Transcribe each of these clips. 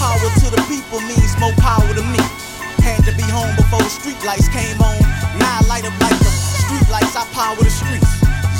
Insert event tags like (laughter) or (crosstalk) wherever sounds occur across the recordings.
power to the people means more power to me. Had to be home before the street lights came on. Now I light up like the street lights, I power the streets.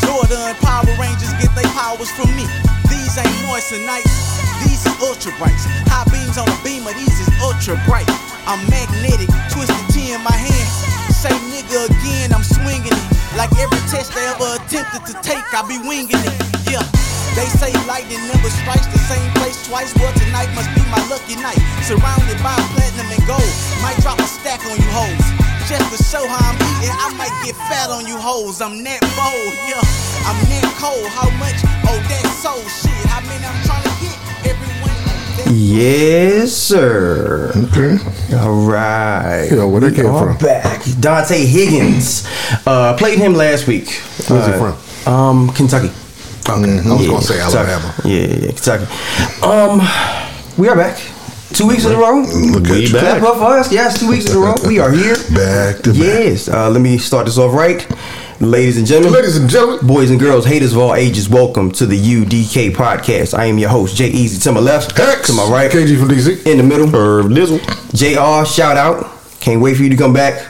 Jordan Power Rangers get their powers from me. These ain't moissanites, these is ultra brights. High beams on a beamer, these is ultra bright. I'm magnetic, twisted T in my hand. Say nigga again, I'm swinging it. Like every test they ever attempted to take, I be winging it. Yeah. They say lightning never strikes the same place twice. Well, tonight must be my lucky night. Surrounded by platinum and gold. Might drop a stack on you hoes. Just to show how I'm eating, I might get fat on you hoes. I'm net bold, yeah. I'm net cold. How much? Oh, that's so shit. How many I'm trying to get? Everyone. Yes, sir. Okay. All right. Yo, where that We came are from? Back. Dante Higgins. Uh, played him last week. Where's he Uh, from? Um, Kentucky. Okay. I was gonna say Alabama. Yeah, yeah, yeah, Kentucky. Um, we are back. Two weeks in a row. Look at We you. back. Clap up for us. Yes, two weeks in a row. We are here. (laughs) Back to back. Yes. Uh, let me start this off right. Ladies and gentlemen. Ladies and gentlemen. Boys and girls, haters of all ages, welcome to the UDK podcast. I am your host, Jay Easy. To my left, Hex. to my right, KG from DC. in the middle, Herb Dizzle. JR, shout out. Can't wait for you to come back.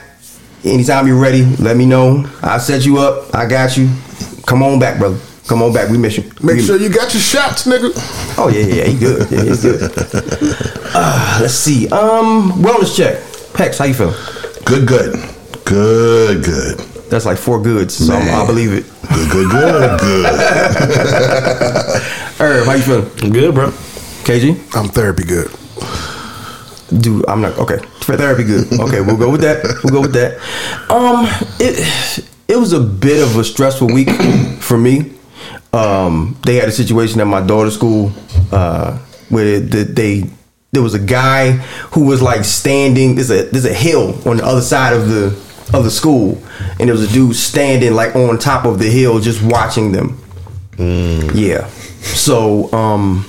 Anytime you're ready, let me know. I'll set you up. I got you. Come on back, brother. Come on back. We miss you. Make We- sure you got your shots, nigga. Oh yeah, yeah, he good. Yeah, he's good. Uh, let's see. Um, wellness check. Hex, how you feel? Good, good. Good, good. That's like four goods, so Man. I believe it. Good, good, good, good. (laughs) Herb, how you feeling? Good, bro. KG? I'm therapy good. Dude, I'm not okay. For therapy, good. Okay, we'll go with that. We'll go with that. Um, it it was a bit of a stressful week for me. Um, they had a situation at my daughter's school uh, where the, they there was a guy who was like standing. There's a there's a hill on the other side of the of the school, and there was a dude standing like on top of the hill just watching them. Yeah. So um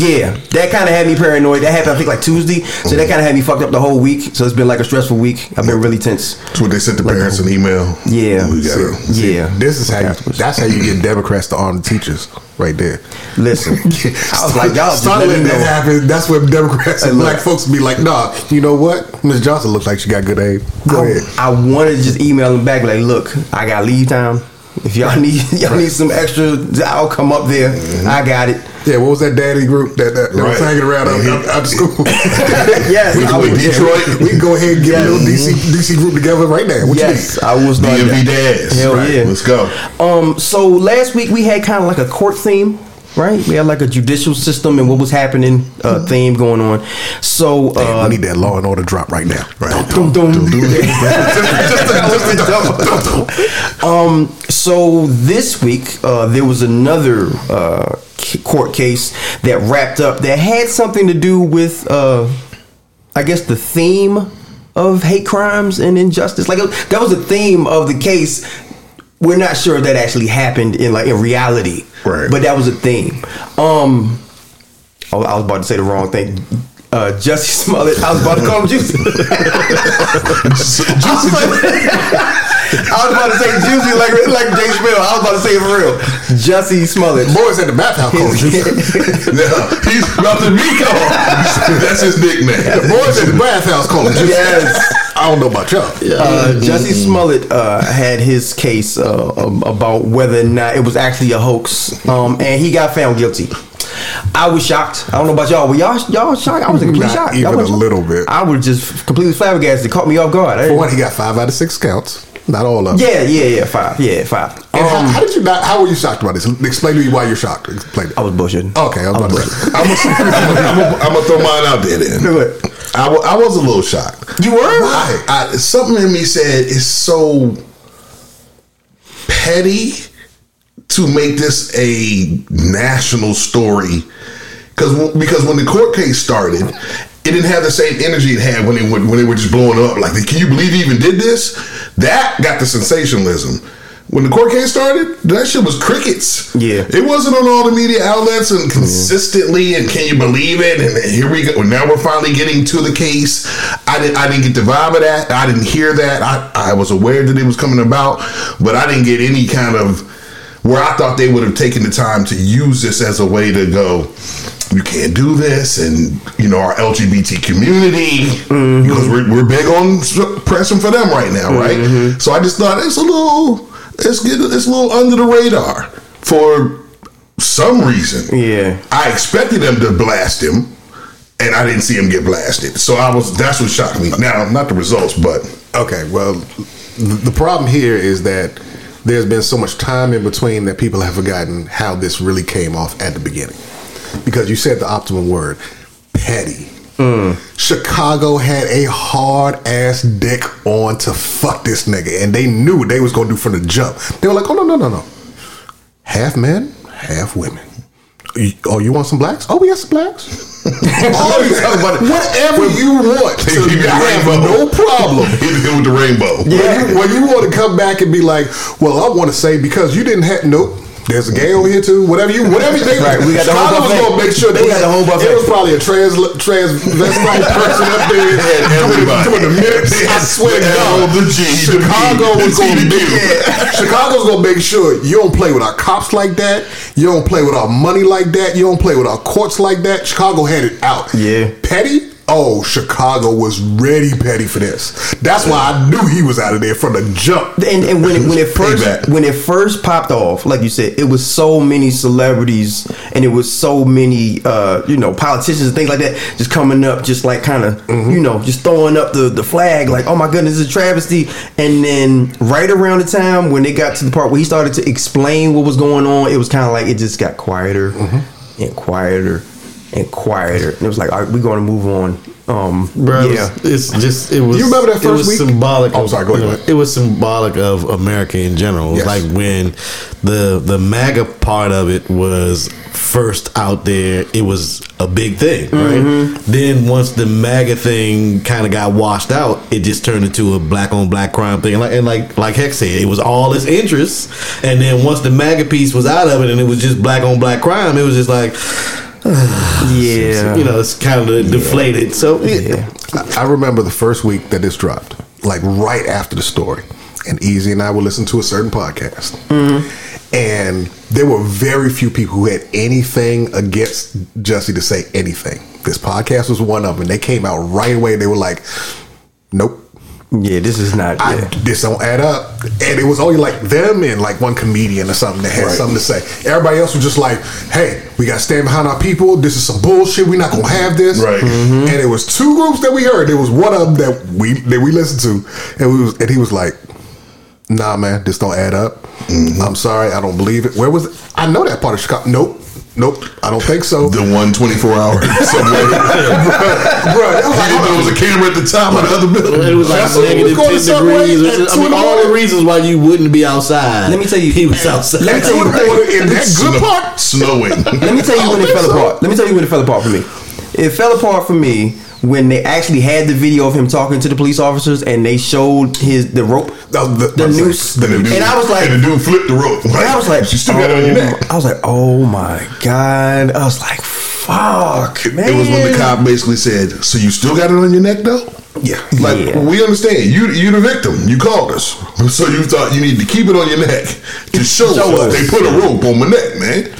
yeah, that kind of had me paranoid. That happened, I think, like Tuesday. So that mm-hmm. kind of had me fucked up the whole week. So it's been like a stressful week. I've been really tense. That's what they sent the parents an email. Yeah. We gotta, Yeah. This is how you, that's how you get Democrats to arm the teachers, right there. Listen, (laughs) I was like, y'all just Start let that know. happen. That's what Democrats and black folks be like, nah, you know what? Miss Johnson looks like she got good aim. Go ahead. I, I wanted to just email them back, like, look, I got leave time. If y'all need (laughs) y'all need some extra, I'll come up there. I got it. Yeah, what was that daddy group that, that, that was hanging around Yeah. out, out the school? (laughs) (laughs) Yes, we, I was- Detroit. We can go ahead and get a little DC DC group together right now. What Yes, you I was not DMV dads. Hell Right. yeah. Let's go. Um, so last week we had kind of like a court theme, right? We had like a judicial system and what was happening uh, theme going on. So uh, I need that law and order drop right now. Right. Dum, dum. (laughs) um, so this week uh, there was another uh, court case that wrapped up that had something to do with, uh, I guess, the theme of hate crimes and injustice. Like that was the theme of the case. We're not sure if that actually happened in like in reality, Right. But that was a theme. Um, I was about to say the wrong thing. Uh, Jussie Smollett. I was about to call him Juicy. (laughs) (laughs) I was about to say Juicy like like Jay Schmidt. I was about to say it for real. Jesse Smollett. Boys at the bathhouse call you. (laughs) No, he's to Rico. That's his nickname. Boys at the bathhouse call you. Yes. I don't know about y'all. Uh, Jussie Smollett uh, had his case uh, um, about whether or not it was actually a hoax, um, and he got found guilty. I was shocked. I don't know about y'all. Were y'all y'all shocked? I was completely Not shocked. even a wasn't? little bit. I was just completely flabbergasted. It caught me off guard. For didn't- one, he got five out of six counts. Not all of them. yeah, yeah, yeah. Five. Yeah, five. And how, Um, how did you not? How were you shocked about this? Explain to me why you're shocked. Explain it. I was bullshitting. Okay, I was about to say. (laughs) I'm gonna throw mine out there then. Do it. I, was a little shocked. You were? Why? I, something in me said it's so petty to make this a national story. Because because when the court case started, it didn't have the same energy it had when they were, when they were just blowing up. Like, can you believe he even did this? That got the sensationalism. When the court case started, that shit was crickets. Yeah. It wasn't on all the media outlets and consistently. And can you believe it? And here we go. Now we're finally getting to the case. I didn't. I didn't get the vibe of that. I didn't hear that. I, I was aware that it was coming about, but I didn't get any kind of where I thought they would have taken the time to use this as a way to go. You can't do this, and you know our LGBT community Mm-hmm. because we're, we're big on pressing for them right now, Mm-hmm. right? So I just thought it's a little, it's get it's a little under the radar for some reason. Yeah. I expected them to blast him, and I didn't see him get blasted. So I was that's what shocked me. Now, not the results, but Okay, well, the problem here is that there's been so much time in between that people have forgotten how this really came off at the beginning. Because you said the optimum word, petty. Chicago had a hard ass dick on to fuck this nigga, and they knew what they was gonna do from the jump. They were like, "Oh no, no, no, no, half men, half women." Oh, you want some blacks? Oh, we got some blacks. (laughs) you talking about. Whatever you want. To- you the I have no problem. (laughs) hit him with the rainbow. When you, when you want to come back and be like, well, I want to say because you didn't have nope. There's a gay over here too. Whatever you, whatever they, Right, we got the whole was gonna make sure We got the whole buffet. It was probably a trans transvestite person up there (laughs) doing, everybody. doing the mix. They I swear to God, the G, Chicago was gonna (laughs) Q. Chicago's gonna make sure you don't play with our cops like that. You don't play with our money like that. You don't play with our courts like that. Chicago had it out. Yeah. petty. Oh, Chicago was ready petty for this. That's why I knew he was out of there from the jump. and, and when it, when it (laughs) first Payback. when it first popped off, like you said, it was so many celebrities and it was so many uh, you know politicians and things like that just coming up, just like kind of you know just throwing up the the flag, like oh my goodness, it's a travesty. And then right around the time when they got to the part where he started to explain what was going on, it was kind of like it just got quieter and quieter and quieter, and it was like all right, we're going to move on. Um, Bro, yeah. it's, it's just it was. You remember that it first was week? Symbolic. Oh, of- sorry, go ahead, you know. It was symbolic of America in general. It was Yes. like when the the MAGA part of it was first out there. It was a big thing, right? Mm-hmm. Then once the MAGA thing kind of got washed out, it just turned into a black on black crime thing. And like and like like Hex said, it was all its interest. And then once the MAGA piece was out of it, and it was just black on black crime, it was just like. (sighs) yeah, you know, it's kind of deflated. So yeah. I I remember the first week that this dropped, like right after the story, and Easy and I would listen to a certain podcast, mm-hmm. and there were very few people who had anything against Jesse to say anything. This podcast was one of them. and They came out right away. They were like, "Nope." Yeah, this is not. I, this don't add up. And it was only like them and like one comedian or something that had Right. something to say. Everybody else was just like, hey, we got to stand behind our people. This is some bullshit. We're not going to have this. Right. Mm-hmm. And it was two groups that we heard. There was one of them that we that we listened to. And, we was, and he was like, nah, man, this don't add up. Mm-hmm. I'm sorry. I don't believe it. Where was it? I know that part of Chicago. Nope. Nope. I don't think so. The one 24 hour (laughs) subway. Bruh, it was He like, didn't know there was a camera at the top of the other building. It was like That's what was going ten to Subway degrees. at I mean, the all the reasons why you wouldn't be outside. Let me tell you- he was outside. Let me tell you- Two in the morning in that good Snow- part. Snowing. Let me tell you when it fell so. apart. Let me tell you when it fell apart for me. It fell apart for me when they actually had the video of him talking to the police officers and they showed his the rope, Oh, the- the noose, And the dude- and I was like, and the dude flipped the rope. and I was like, you still got it on your oh neck. my- I was like, oh my god! I was like, fuck, man. It was when the cop basically said, "So you still got it on your neck, though?" Yeah. Like Yeah. we understand, you you the victim. You called us, (laughs) so you thought you need to keep it on your neck to show, Show us. us. They put a rope on my neck, man.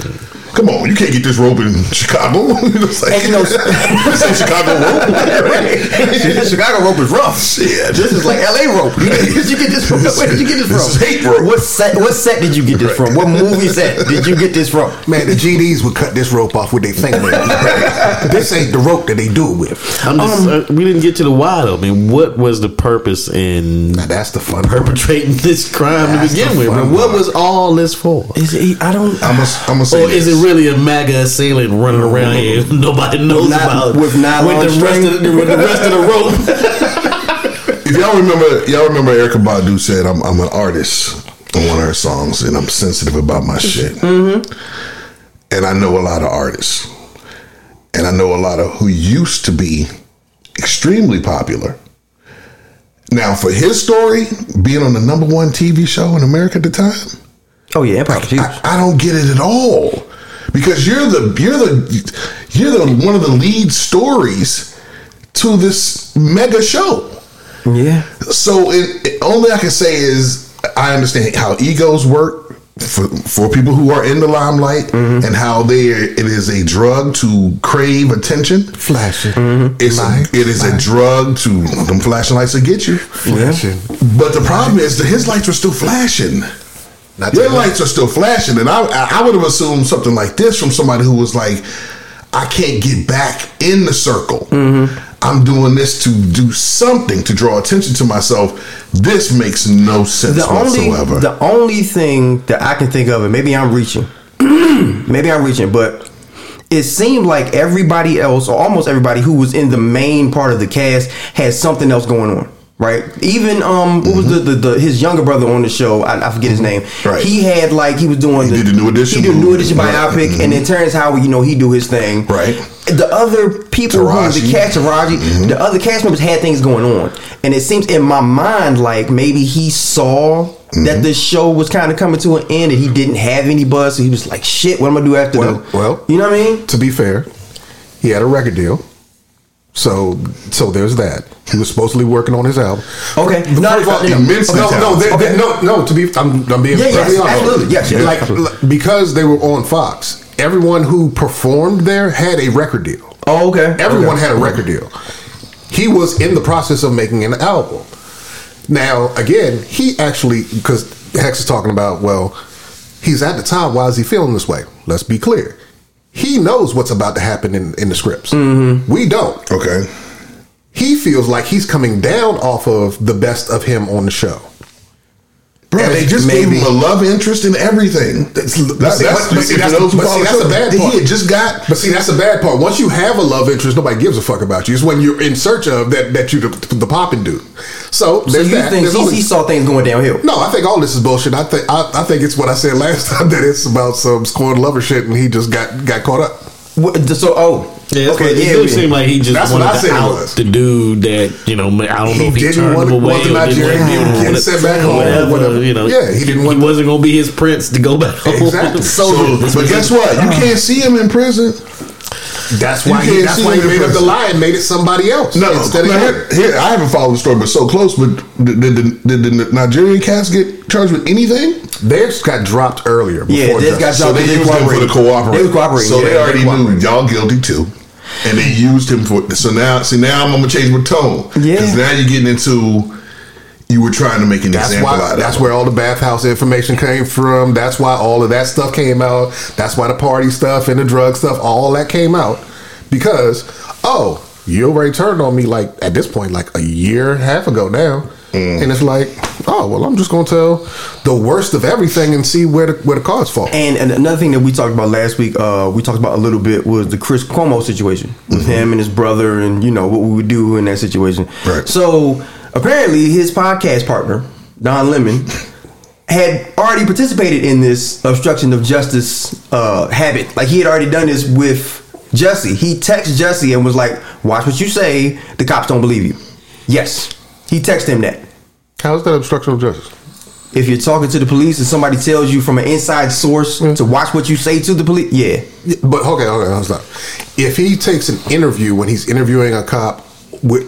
Come on, you can't get this rope in Chicago. it's like, And you know- (laughs) (laughs) this ain't Chicago rope. the Chicago rope is rough. Shit. This is like LA rope. Where did you get this from? Where did you get this from? This is hate rope. What set? What set did you get this from? What movie set did you get this from? Man, the GDs would cut this rope off with their fingernails. (laughs) this ain't the rope that they do it with. I'm just, uh, we didn't get to the why though. I mean, what was the purpose in Now that's the fun part. perpetrating this crime That's to begin with? fun But what was all this for? Is it? I don't. I'm gonna I'm gonna say Or is it really a MAGA assailant running around here (laughs) nobody knows Not- about with nylon with the rest of the, with the rest of the rope? (laughs) If y'all remember, y'all remember Erykah Badu said, "I'm I'm an artist." On one of her songs, and I'm sensitive about my shit. Mm-hmm. And I know a lot of artists, and I know a lot of who used to be extremely popular. Now, for his story, being on the number one TV show in America at the time, Oh yeah, Empire was. I, I don't get it at all because you're the you're the you're the one of the lead stories to this mega show. yeah. So it, only I can say is I understand how egos work for, for people who are in the limelight mm-hmm. and how they it is a drug to crave attention. Flashing. Mm-hmm. It's a, Lights, it is a drug to them flashing lights to get you. Flashing. But the problem is that his lights were still flashing. Not Your lights are still flashing, and I I would have assumed something like this from somebody who was like, I can't get back in the circle. Mm-hmm. I'm doing this to do something to draw attention to myself. This makes no sense the only whatsoever. the only thing that I can think of, and maybe I'm reaching, (clears throat) maybe I'm reaching, but it seemed like everybody else, or almost everybody who was in the main part of the cast, had something else going on. Right, even um, what was the, mm-hmm. the, the his younger brother on the show? I, I forget his mm-hmm. name. Right. he had like he was doing He the, did the New Edition He did the new edition biopic, and mm-hmm. then Terrence Howard, you know, he do his thing. Right. The other people who the cast Taraji, the other cast members had things going on, and it seems in my mind like maybe he saw that the show was kind of coming to an end, and he didn't have any buzz, so he was like, "Shit, what am I gonna do after Well- the?" well- you know what I mean? to be fair, he had a record deal. So, so there's that. He was supposedly working on his album. Okay. But No, first of all, no, immensely no, no, talented. they- they- no, no. To be, I'm, I'm being Yeah, yes, honest. absolutely. Yes, yes, like absolutely. because they were on Fox. Everyone who performed there had a record deal. Oh, okay. Everyone Okay. had a record deal. He was in the process of making an album. Now, again, he actually because Hex is talking about, well, he's at the time. Why is he feeling this way? Let's be clear. He knows what's about to happen in, in the scripts. Mm-hmm. We don't. okay. He feels like he's coming down off of the best of him on the show. Bro, And they just gave maybe- him a love interest in everything. That's, that's, see, that's, but- but see, that's the- those who but see, that's the show, bad He part. had just got But see, that's the bad part. Once you have a love interest, nobody gives a fuck about you. It's when you're in search of that that you the, the popping dude. So, So there's you that. think There's he, only- he saw things going downhill? No, I think all this is bullshit. I think I, I think it's what I said last (laughs) time that it's about some scorned lover shit, and he just got got caught up. What, so oh, Yeah, okay, what, it yeah, do yeah. seem like he just That's what wanted I to said out was. the dude that you know. I don't know He if he didn't turned want- him away or didn't want to be with him, kid sent back home or whatever. You know, Yeah, he didn't want- He wasn't gonna be his prince to go back home. Exactly. (laughs) so, So, but guess what? You uh, can't see him in prison. That's why he, that's why he made up the lie and made it somebody else No, instead of here, here, I haven't followed the story, but so close. But did, did, did, did the Nigerian cast get charged with anything? Theirs got dropped earlier. Yeah, before theirs got Justice. So dropped. they used him for the cooperating. They was cooperating, So yeah, they they already knew y'all guilty too, and they used him for. So now, see, now I'm gonna change my tone. Yeah. because now you're getting into. You were trying to make an That's example why. out of That's where all the bathhouse information came from. That's why all of that stuff came out. That's why the party stuff and the drug stuff, all that came out because oh, you already turned on me like at this point, like a year and a half ago now, Mm. and it's like oh well, I'm just gonna tell the worst of everything and see where the where the cards fall. And, and another thing that we talked about last week, uh, we talked about a little bit was the Chris Cuomo situation with him and his brother, and you know what we would do in that situation. Right. So apparently, his podcast partner Don Lemon had already participated in this obstruction of justice uh, habit. Like he had already done this with Jesse. He texted Jesse and was like, "Watch what you say. The cops don't believe you." Yes, he texted him that. How's that obstruction of justice? If you're talking to the police and somebody tells you from an inside source mm-hmm. to watch what you say to the police, yeah. Yeah, But okay, okay, I'll stop. If he takes an interview when he's interviewing a cop with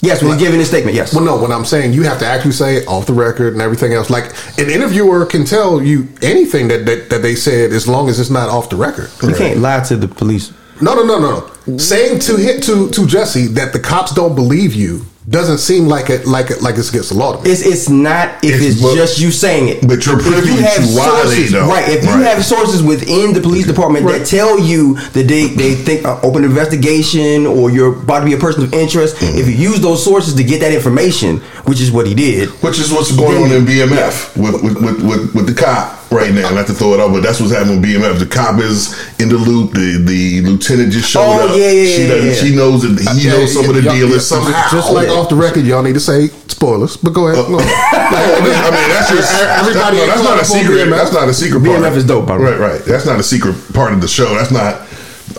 Yes, when he's giving his statement, yes. Well, no, what I'm saying, you have to actually say it off the record and everything else. Like an interviewer can tell you anything that that, that they said as long as it's not off the record. You can't lie to the police. No, no, no, no, no. Saying to hit to to Jesse that the cops don't believe you doesn't seem like it like it like it's against the law to me. It's it's not if It's- it's, but- just you saying it. but you're If privy you have to why sources, don't. right? If you Right. have sources within the police department Right. that tell you that they they think uh, open investigation or you're about to be a person of interest, Mm-hmm. if you use those sources to get that information, which is what he did, Which is what's going on in BMF with with, with, with with the cop right now. Not to throw it out, but that's what's happening with BMF. The cop is in the loop. The the lieutenant just showed Oh, up. yeah, yeah, she yeah, doesn't. yeah. She knows that he Yeah, knows some of the y'all- deal yeah, is somehow. Just like off the record, y'all need to say spoilers. But go ahead. Uh, no. (laughs) I mean, that's just Everybody That's, no, that's not a ain't caught up on secret. BMF. That's not a secret. part. BMF is dope, by the way. Right, right. That's not a secret part of the show. That's not.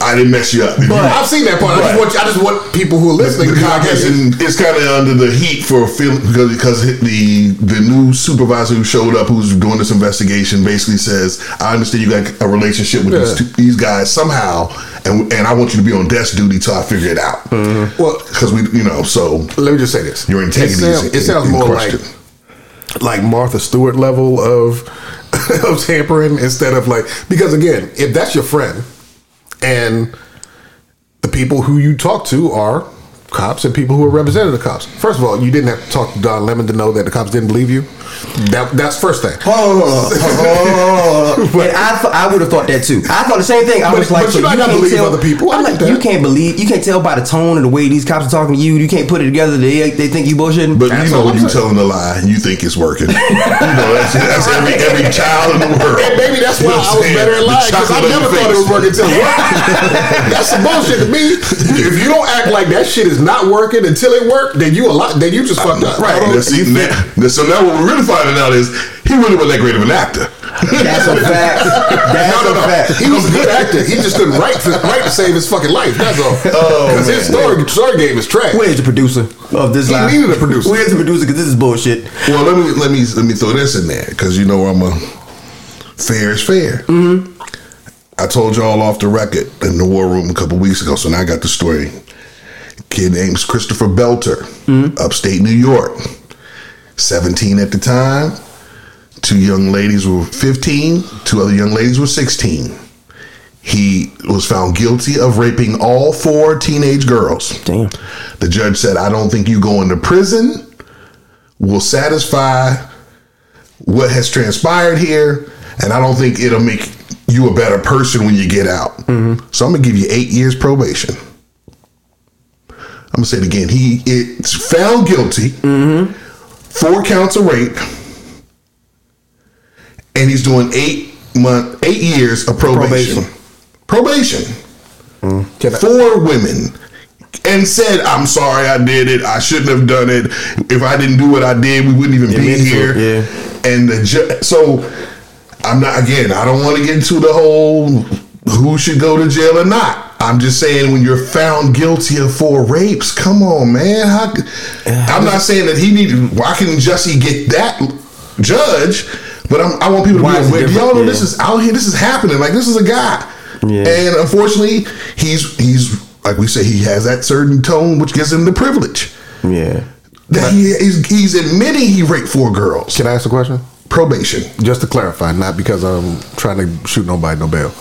I didn't mess you up. If you- I've seen that part. I just want I just want people who are listening the to be cop like, is hey, in, is kind of under the heat for feeling because because the the new supervisor who showed up who's doing this investigation basically says I understand you got a relationship with these, two, these guys somehow and and I want you to be on desk duty till I figure it out mm-hmm. Well, because we you know so let me just say this: Your integrity It is sounds, in- it sounds in more question. like like Martha Stewart level of (laughs) of tampering instead of like because again, if that's your friend and the people who you talk to are cops and people who are representing the cops. First of all, you didn't have to talk to Don Lemon to know that the cops didn't believe you. That that's first thing. Hold on, hold on, hold on, hold on, hold on. (laughs) And I, th- I would have thought that too. I thought the same thing. I But- was like, but you might not can't believe tell, other people. I I'm like, you can't believe, you can't tell by the tone and the way these cops are talking to you. You can't put it together. They they think you bullshitting. But That's you know when you saying. telling a lie, you think it's working. you know that's, that's every every child in the world. And maybe that's why You know I what was I'm better at saying? lying The because I chocolate never on your thought it was working until. (laughs) That's some bullshit to me. (laughs) If you don't act like that shit is not working until it worked, then you a lot. Then you just fucked up. Right. Now, see, now, now- so now what we're really finding out is he really wasn't that great of an actor. That's a fact. That's (laughs) no, no, a no. fact. He was a good actor. He just couldn't write to, write to save his fucking life. That's all. (laughs) Oh, Because his man. story, story game is trash. Where's the producer of this He line? needed a producer. Where's the producer? Because this is bullshit. Well, let me let me let me throw this in there because you know I'm a fair is fair. Mm-hmm. I told y'all off the record in the war room a couple weeks ago, so now I got the story. Kid named Christopher Belter, mm-hmm. upstate New York, 17 at the time. Two young ladies were 15. Two other young ladies were 16. He was found guilty of raping all four teenage girls. Damn. The judge said, I don't think you going to prison will satisfy what has transpired here, and I don't think it'll make you a better person when you get out. Mm-hmm. So I'm gonna give you eight years probation. I'm gonna say it again. He is found guilty, four counts of rape, and he's doing eight month, eight years of probation. Probation, mm. Can I- for women. And said, "I'm sorry, I did it. I shouldn't have done it. If I didn't do what I did, we wouldn't even be here." yeah. And the ju- so, I'm not again. I don't want to get into the whole who should go to jail or not. I'm just saying when you're found guilty of four rapes, come on, man. How, I'm not saying that he needed. Why can Jesse get that judge? But I'm, I want people to Why be aware. Do y'all know different? this is out here? This is happening. Like this is a guy, Yeah. and unfortunately, he's he's like we say he has that certain tone which gives him the privilege. Yeah. That he is he's admitting he raped four girls. Can I ask a question? Probation. Just to clarify, not because I'm trying to shoot nobody no bail.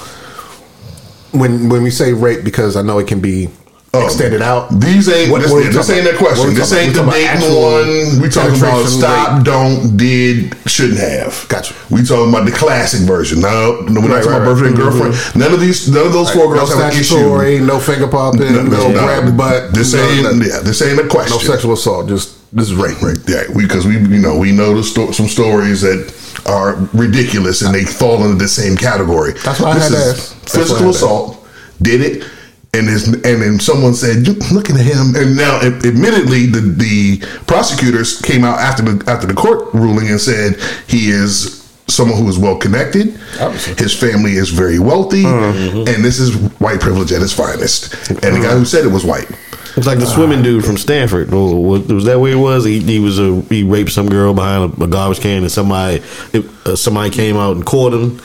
When when we say rape, because I know it can be Oh, extended out. These ain't What- this, what we this ain't that about? What are question. we This ain't the about? We talking about one. We talking about stop, rate. don't, did, shouldn't have. Gotcha. We talking about the classic version. No, no we're not talking right, about boyfriend right. Mm-hmm. girlfriend. None of these, none of those four no girls have an issue. no finger popping, no, grab butt. This ain't, no, yeah, this ain't a question. no sexual assault. Just this is rape. Right. Yeah, We because we, you know, we know the sto- some stories that are ridiculous and they fall into the same category. That's why I had to is ask. That's why I Physical had to ask. assault. Did it. And is, and then someone said, "You- "Looking at him," and now, admittedly, the the prosecutors came out after the after the court ruling and said he is someone who is well connected. Obviously. His family is very wealthy, mm-hmm. and this is white privilege at its finest. And the guy mm-hmm. who said it was white. It's like the swimming dude from Stanford. Was, was that where he was? He, he was a he raped some girl behind a, a garbage can, and somebody it, uh, somebody came out and caught him.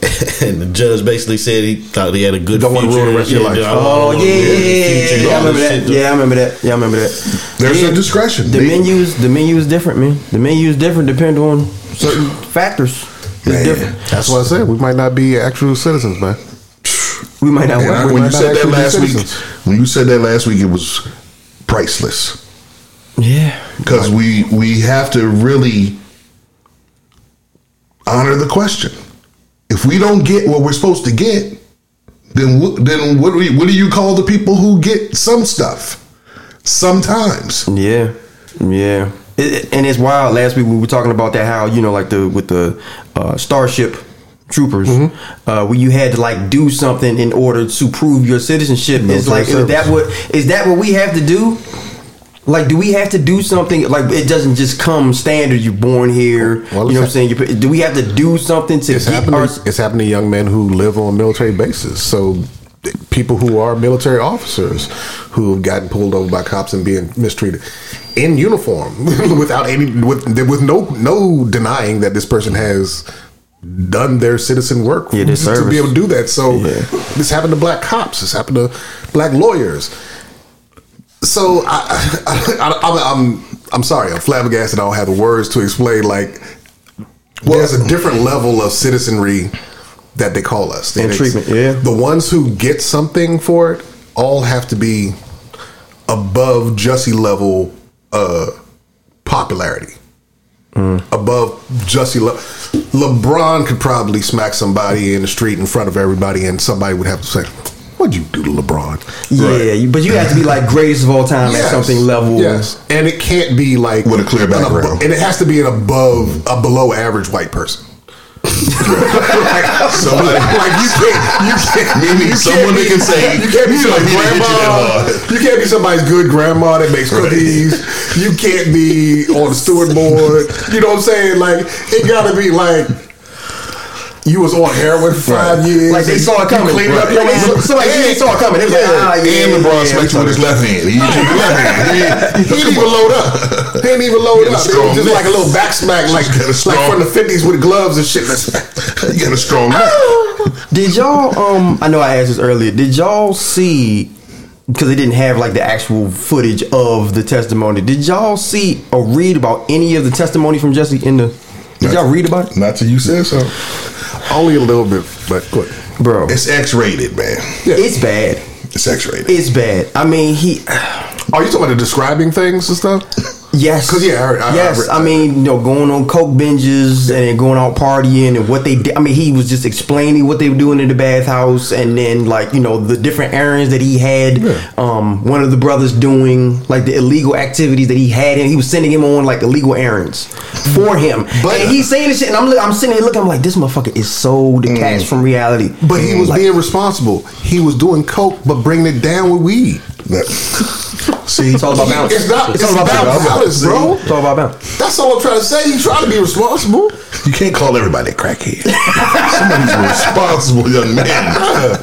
(laughs) And the judge basically said he thought he had a good Don't wanna ruin the rest of your life. I Oh wanna yeah, yeah, yeah, yeah, yeah. I remember that. Yeah, I remember that. Yeah, I remember that. There's Yeah. a discretion. The They- menus, the menu is different, man. The menu is different depending on certain factors. It's Man. different. That's what I said. We might not be actual citizens, man. We might not I- when might you said that last week, when you said that last week, it was priceless Yeah. because we we have to really honor the question. If we don't get what we're supposed to get, then wh- then what do we, what do you call the people who get some stuff? Sometimes. Yeah, yeah, it- and it's wild. Last week we were talking about that how you know like the with the uh, Starship Troopers, Mm-hmm. uh, where you had to like do something in order to prove your citizenship. Military like is that what is that what we have to do? Like, do we have to do something? Like, it doesn't just come standard. You're born here. Well, you know what I'm saying? You, do we have to do something to It's get happening. our? It's happening to young men who live on military bases. So people who are military officers who have gotten pulled over by cops and being mistreated in uniform (laughs) without any with with no no denying that this person has done their citizen work Yeah, to service. be able to do that. So Yeah. this happened to black cops. This happened to black lawyers. So I, I, I, I'm, I'm I'm sorry. I'm flabbergasted. I don't have the words to explain like there's a different level of citizenry that they call us. And treatment, yeah. The ones who get something for it all have to be above Jussie level uh, popularity. Mm. Above Jussie level. LeBron could probably smack somebody in the street in front of everybody, and somebody would have to say, What'd you do to LeBron? Yeah, you- but you have to be like greatest of all time at something level. Yes, and it can't be like With a clear an abo- background. and it has to be an above a below average white person. Like, Somebody- like you can't, you can't, Meaning you someone can't they be, can say, you can't be "You somebody's grandma. You can't be somebody's good grandma that makes cookies. You can't be on the steward board. You know what I'm saying? Like it got to be like. You was on heroin for five years. Like they saw it coming. cleaned up your Right. your Like, somebody- they saw it coming. They was like, ah, yeah, and LeBron yeah, smacked you with his left hand. (laughs) He you his left hand. He, He didn't even load up. He didn't even load up. It was just neck. like a little back smack, like, like from the fifties with gloves and shit. (laughs) he got a strong neck. (laughs) Did y'all? Um, I know I asked this earlier. Did y'all see? Because they didn't have like the actual footage of the testimony. Did y'all see or read about any of the testimony from Jesse in the? Did y'all read about it, Not till you said so. Only a little bit, but good. bro? It's X rated, man. Yeah. It's bad. It's X rated. It's bad. I mean, he. (sighs) Are you talking about the describing things and stuff? (laughs) Yes. 'Cause, yeah, I heard- I- I yes. read I, that. mean, you know, going on coke binges and then going out partying and what they did. I mean, he was just explaining what they were doing in the bathhouse and then like you know the different errands that he had. Um, one of the brothers doing like the illegal activities that he had, and he was sending him on like illegal errands for him. But- and he's saying this shit, and I'm look- I'm sitting here looking. I'm like, this motherfucker is so detached from reality. But he was Like, being responsible. He was doing coke, but bringing it down with weed. That, see, It's all about balance. It's not. It's, all about, balance. balance, bro. It's all about balance. That's all I'm trying to say. He's trying to be responsible. you can't call everybody a crackhead. Somebody's a responsible young man. (laughs)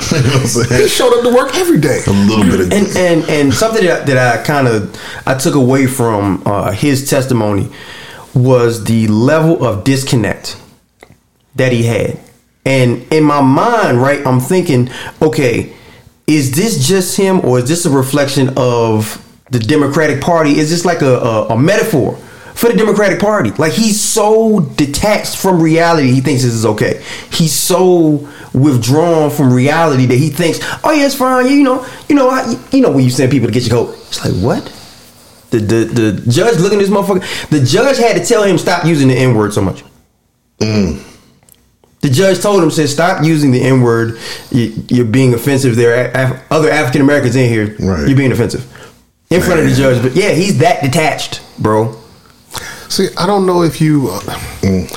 you know what I'm He showed up to work every day. A little bit of and and and something that, that I kind of I took away from uh, his testimony was the level of disconnect that he had, and in my mind, right, I'm thinking, okay, is this just him, or is this a reflection of the Democratic Party? Is this like a, a, a metaphor? For the Democratic Party, like he's so detached from reality, he thinks this is okay. He's so withdrawn from reality that he thinks, "Oh yeah, it's fine. You know, you know, I, you know when you send people to get your coat." It's like what? The the the judge looking at this motherfucker. The judge had to tell him stop using the N word so much. Mm. The judge told him, said, "Stop using the N word. You're being offensive. There are other African Americans in here. Right. You're being offensive in front of the judge." But yeah, he's that detached, bro. See, I don't know if you. Uh,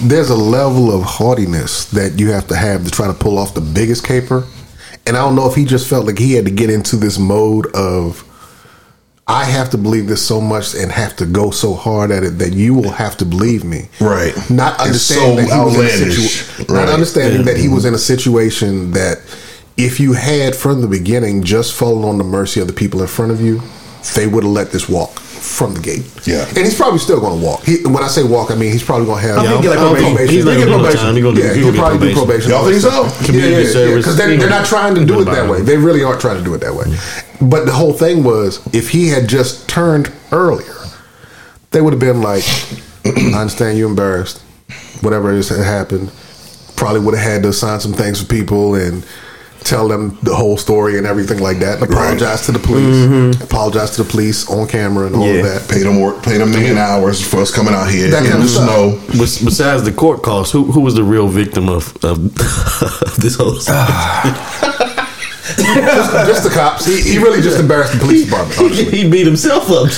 there's a level of haughtiness that you have to have to try to pull off the biggest caper, and I don't know if he just felt like he had to get into this mode of. I have to believe this so much and have to go so hard at it that you will have to believe me. Right. Not understanding so that he was in a outlandish. situa- Right. Not understanding that he was in a situation that if you had from the beginning just fallen on the mercy of the people in front of you, they would have let this walk from the gate. Yeah. And he's probably still going to walk. He, when I say walk, I mean he's probably going to have. I think he get like probation. He's not He'll get gonna do probation. time. He gonna yeah, he he'll probably get do probation. probation. Y'all think so? Community service. Because they're, they're not trying to do it that way. They really aren't trying to do it that way. But the whole thing was, if he had just turned earlier, they would have been like, (clears throat) I understand you're embarrassed. Whatever it is that happened. Probably would have had to sign some things for people and tell them the whole story and everything like that. And apologize to the police. Apologize to the police on camera and all Yeah. of that. Pay them work, pay them man hours for us coming out here That in the snow. Besides the court costs, who who was the real victim of of, of (laughs) this whole? (sighs) just the cops. He, he really just embarrassed the police department. honestly. he beat himself up. (laughs)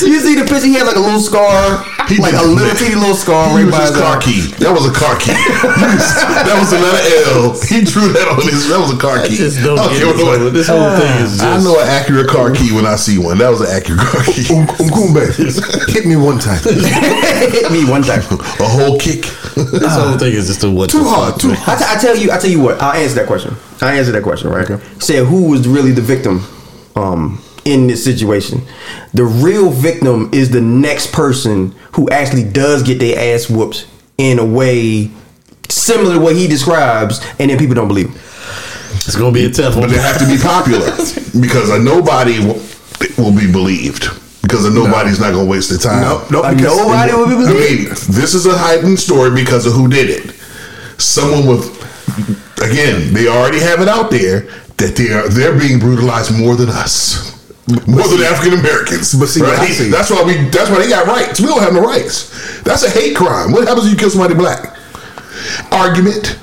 You see the picture? He had like a little scar, He like a little teeny little scar He right was by his his car eye. key. That was a car key. (laughs) that was another L. He drew that on his. That was a car I key. just don't I get don't it. know what- This whole thing is just. I know an accurate car key when I see one. That was an accurate car key. Um, Umkumbe, (laughs) hit me one time. Hit me one time. A whole kick. This whole thing is just a what Too the hard, too man. I, t- I tell you, I tell you what. I'll answer that question. I answer that question, right? Said who was really the victim um, in this situation? The real victim is the next person who actually does get their ass whooped in a way similar to what he describes, and then people don't believe. Him. It's gonna be a tough But they have to be popular (laughs) because uh, nobody will, will be believed. because of nobody's not going to waste their time. Nope, nope. Because- nobody will be I mean, this is a heightened story because of who did it. Someone with, again, they already have it out there that they are they're being brutalized more than us, more than African Americans. but see, right? see- that's why we that's why they got rights. We don't have no rights. That's a hate crime. What happens if you kill somebody black? Argument,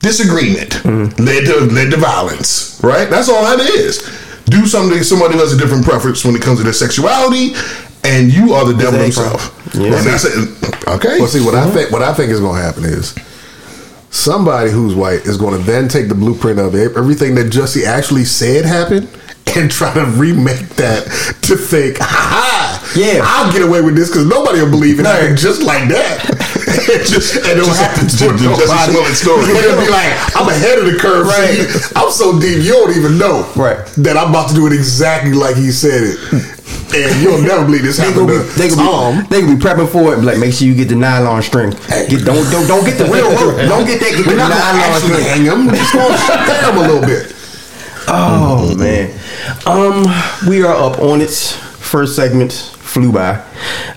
disagreement Mm-hmm. led to led to violence. Right. That's all that is. Do something to somebody who has a different preference when it comes to their sexuality, and you are the devil himself. Yeah. And that's it. Okay. Well, see, what I think what I think is going to happen is somebody who's white is going to then take the blueprint of it, everything that Jussie actually said happened. (laughs) And try to remake that to think, ha, Yeah. I'll get away with this because nobody will believe it No. just like that. (laughs) (laughs) just and it'll Just happen the- to the Jussie nobody. Smollett story. (laughs) They'll be like, I'm ahead of the curve. Right. See, I'm so deep, you don't even know Right. that I'm about to do it exactly like he said it, and you'll never believe this happened gonna be, to they gonna Tom. be, they gonna be prepping for it. Like, make sure you get the nylon string. Get don't don't, don't get the (laughs) real rope. Don't get that. Get We're not gonna nylon string. hang him. We're just gonna stab him a little bit. Oh man, um, we are up on it. First segment flew by.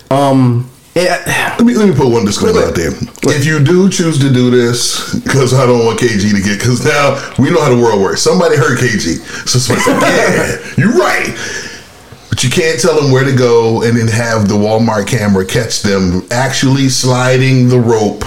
Um, yeah, Let me let me put one disclaimer out there. If you do choose to do this, because I don't want KG to get, because now we know how the world works. Somebody heard KG, so somebody's like, "Yeah, (laughs) you're right." But you can't tell them where to go and then have the Walmart camera catch them actually sliding the rope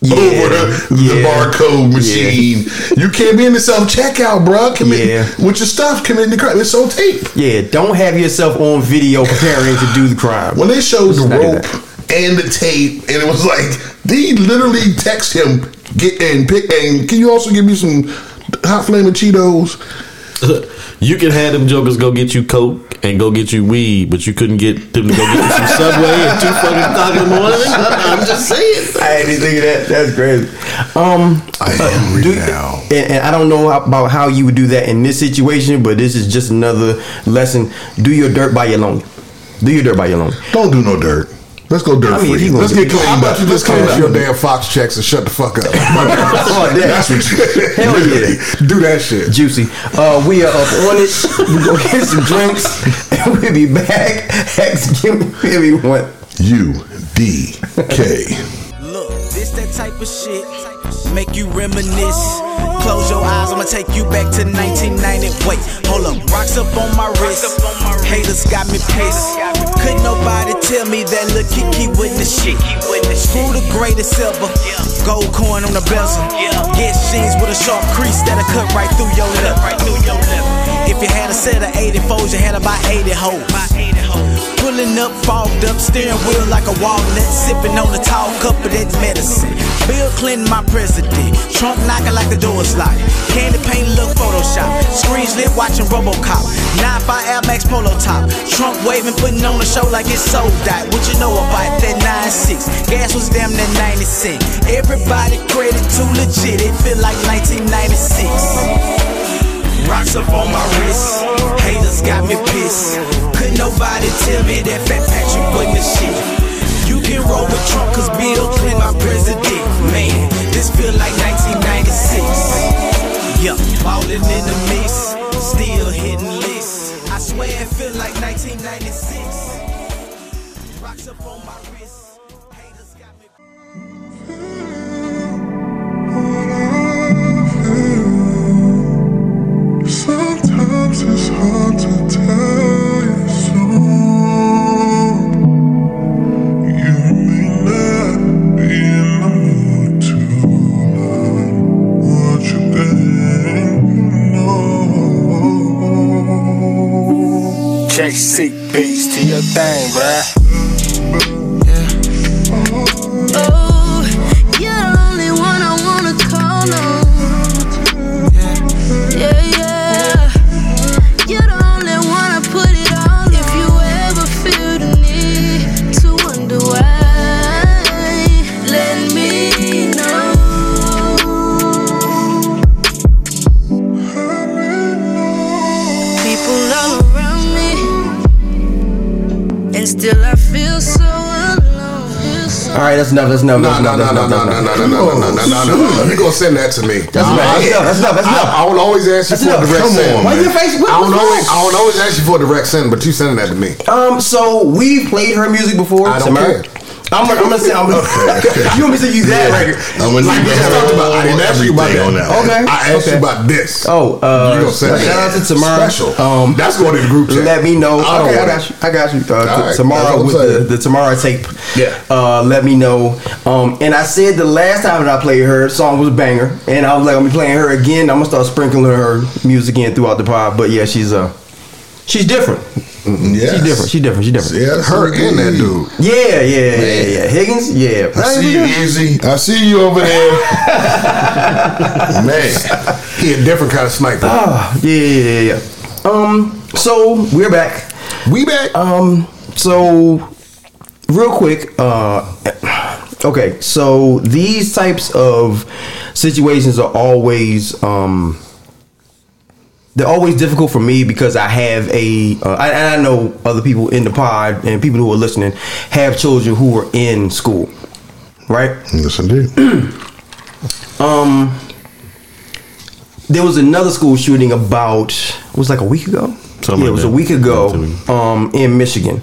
Yeah, over the, the barcode machine. You can't be in the self checkout, bro. Come Yeah. in with your stuff. Come in the crowd. It's so tape. yeah. Don't have yourself on video preparing to do the crime. When they showed the rope and the tape, and it was like they literally text him, get and pick, and can you also give me some hot flaming Cheetos? (laughs) You can have them jokers go get you coke and go get you weed, but you couldn't get them to go get you some (laughs) Subway at two fucking o'clock in the morning. (laughs) I'm just saying. I didn't think of that. That's crazy. Um, I am do- now. And, and I don't know about how you would do that in this situation, but this is just another lesson. Do your dirt by your loan. Do your dirt by your loan. Don't do no dirt. Let's go dirt I mean, free. Let's do- get cleaned How up. about you Let's just clean cash up. your damn Fox checks and shut the fuck up? (laughs) Oh, that- That's what you. (laughs) Hell yeah. Do that shit. Juicy. Uh, we are up on it. We go get some drinks, (laughs) and we'll be back. Hex, give me everyone. U D K. Look, this that type of shit make you reminisce. Close your eyes, I'ma take you back to 1990. Wait, hold up, rocks up on my wrist. Haters got me pissed. Couldn't nobody tell me that Lil Kiki wasn't the shit. Who the greatest ever? Gold coin on the bezel. Get jeans with a sharp crease that'll cut right through your lip. If you had a set of 84s, you had about 80 hoes. Pulling up, fogged up, steering wheel like a walnut, sipping on a tall cup of that medicine. Bill Clinton, my president. Trump knocking like the door's locked. Candy paint, look Photoshop. Screens lit, watching Robocop. 9-5 Air Max Polo top. Trump waving, putting on a show like it's sold out. What you know about that 9-6? Gas was damn near 90 cent. Everybody credit too legit. It feel like 1996. Rocks up on my wrist. Haters got me pissed. Could nobody tell me that Fat Patrick wasn't shit? You can roll with Trump cause Bill Clinton my president. Man, this feel like 1996. Yeah, ballin' in the mix. Still hitting lists. I swear it feel like 1996. Rocks up on my wrist. Beats to your thing, bruh. Right, that's enough. That's enough. No, no, no, no, no, no, no, no, no, no, no, no, no. You gonna send that to me? That's enough. That's enough. That's enough. I, would always ask you for a direct send. Why your face? I don't always. I don't always ask you for a direct send, but you sending that to me. Um, so we've played her music before. I don't care. I'm gonna, I'm gonna say, I'm gonna, (laughs) you want me to say you that record? I'm gonna Like need we just talked about, I didn't ask you about that. on that. Okay. I asked Okay. you about this. Oh, uh, You gonna send shout that? out to Tamara. Special. Um, That's going in the group chat. Let me know. I don't okay, I got you. I got you. Uh, All right, Tamara that's what I'm with the, saying. the Tamara tape. Yeah. Uh, let me know. Um, and I said the last time that I played her song was a banger, and I was like, I'm gonna be playing her again. I'm gonna start sprinkling her music in throughout the pod. But yeah, she's uh, she's different. Yes. She's different. She's different. She's different. Yes, Her and that dude. Yeah, yeah, yeah, yeah. Higgins, yeah. I see you, Easy. I see you over there. (laughs) Man. He a different kind of sniper. Ah, yeah, yeah, yeah, yeah. Um, so we're back. we back. Um, so real quick, uh, okay, so these types of situations are always um. They're always difficult for me because I have a, uh, I- and I know other people in the pod and people who are listening have children who are in school, right? Yes, indeed. (clears throat) Um, there was another school shooting about it was like a week ago. Something yeah, it was that. a week ago. Um, in Michigan,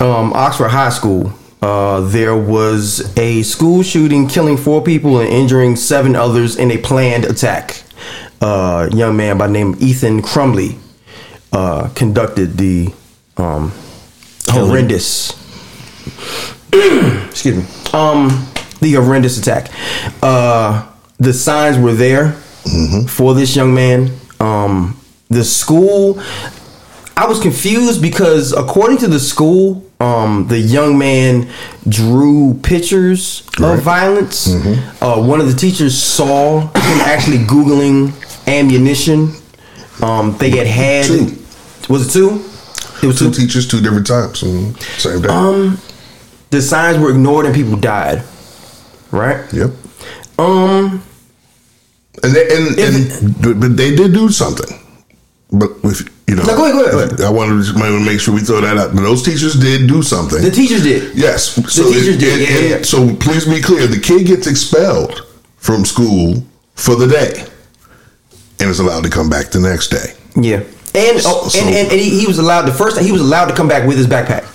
um, Oxford High School. Uh, there was a school shooting, killing four people and injuring seven others in a planned attack. Uh, young man by the name of Ethan Crumbley uh, conducted the um, horrendous (clears throat) excuse me um the horrendous attack. Uh the signs were there for this young man. Um the school i was confused because according to the school um the young man drew pictures of violence. Uh one of the teachers saw him actually googling ammunition um they had had Two. was it two it was Two teachers, two different times. Same day. um, the signs were ignored and people died. Right? yep. Um, And they, and, and but they did do something. But if you know, No, go ahead, go ahead, go ahead. I wanted to make sure we throw that out. Those teachers did do something. the teachers did. Yes. So teachers it- did, it- yeah, and yeah. So please be clear: the kid gets expelled from school for the day, and is allowed to come back the next day. Yeah. And oh, So- and, and, and he, he was allowed the first he was allowed to come back with his backpack.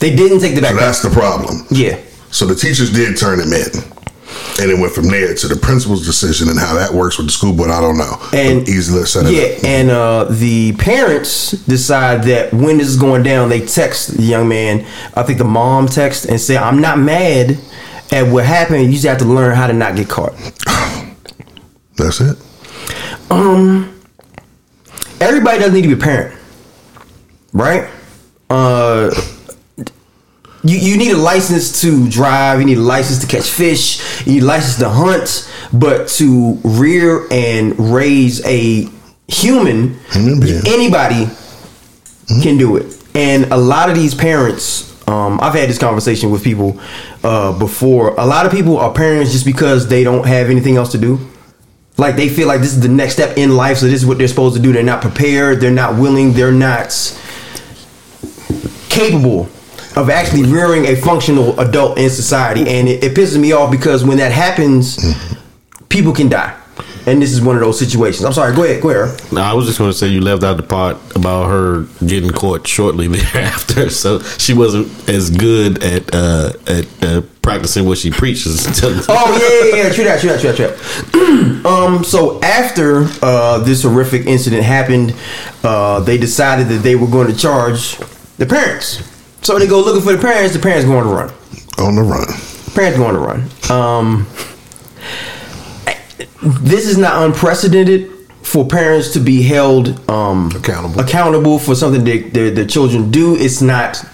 They didn't take the So backpack. that's the problem. yeah. So the teachers did turn him in, and it went from there to the principal's decision and how that works with the school board. I don't know. And easily set it yeah, up. and uh, the parents decide that when this is going down, they text the young man. I think the mom text and say, "I'm not mad at what happened. You just have to learn how to not get caught." (sighs) That's it. Um, everybody doesn't need to be a parent, right? Uh, you you need a license to drive. You need a license to catch fish. You need a license to hunt. But to rear and raise a human, Human anybody can do it. And a lot of these parents, um, I've had this conversation with people uh, before. A lot of people are parents just because they don't have anything else to do. Like they feel like this is the next step in life, so this is what they're supposed to do. They're not prepared. They're not willing. They're not capable of actually rearing a functional adult in society. And it, it pisses me off because when that happens, people can die. And this is one of those situations. I'm sorry. Go ahead. Go ahead. No, I was just going to say you left out the part about her getting caught shortly (laughs) thereafter, so she wasn't as good at uh, at uh, practicing what she preaches. (laughs) Oh yeah, yeah, yeah. True that. True that. True that. True that. (clears throat) um. So after uh, this horrific incident happened, uh, they decided that they were going to charge the parents. So they go looking for the parents. The parents going to run. On the run. Parents going to run. Um. This is not unprecedented for parents to be held um, Accountable. accountable for something that their, their children do. It's not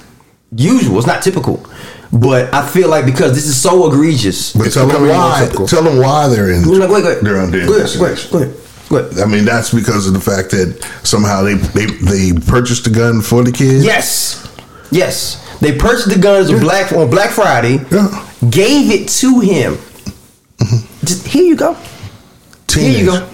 usual. It's not typical. But I feel like because this is so egregious, But tell them why. Tell them why they're in. Ahead, go ahead. They're under Go ahead, go ahead, go ahead, ahead. I mean, that's because of the fact that somehow they they, they purchased the gun for the kid. Yes, yes. They purchased the guns on Black on Black Friday, Yeah. gave it to him. Just here you go. Here you go.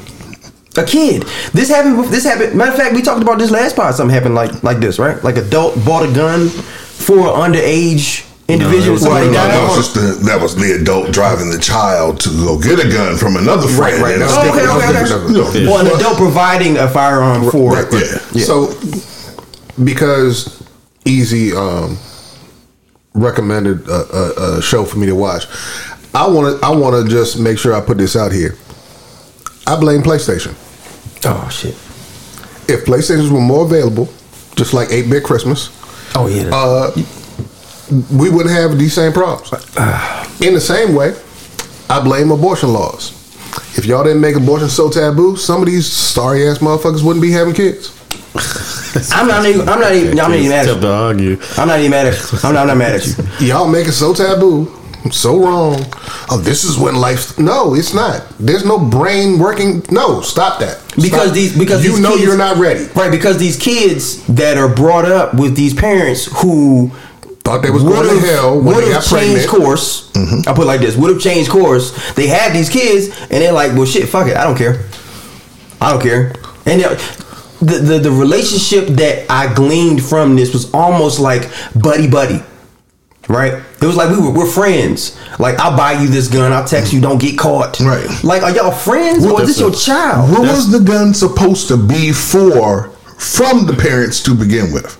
A kid. This happened. This happened. Matter of fact, we talked about this last part. Something happened like like this, right? Like adult bought a gun for underage individual. No, somebody No, that was the, that was the adult driving the child to go get a gun from another friend. right, and that's it's Oh, okay, okay, okay. You know, Well, an adult providing a firearm for. Right, right. Yeah. So, because Easy um, recommended a, a, a show for me to watch, I want to I want to just make sure I put this out here. I blame PlayStation. Oh shit. If PlayStations were more available, just like 8 Bit Christmas, Oh yeah. uh, we wouldn't have these same problems. (sighs) In the same way, I blame abortion laws. If y'all didn't make abortion so taboo, some of these sorry ass motherfuckers wouldn't be having kids. (laughs) I'm not even. I'm not even. I'm not even mad at you. I'm not even mad at you. I'm not, I'm not mad at you. Y'all make it so taboo, so wrong. Oh, this is when life. No, it's not. There's no brain working. No, stop that. Because Stop. these because you these know kids, you're not ready. Right, because these kids that are brought up with these parents who Thought they was going to hell when they would've got changed pregnant. Mm-hmm. course. I put it like this: would have changed course. They had these kids, and they're like, "Well, shit, fuck it, I don't care. I don't care." And the the the relationship that I gleaned from this was almost like buddy buddy. Right? It was like we were we're friends. Like I'll buy you this gun, I'll text you, don't get caught. Right. Like are y'all friends or is this your child? What was the gun supposed to be for from the parents to begin with?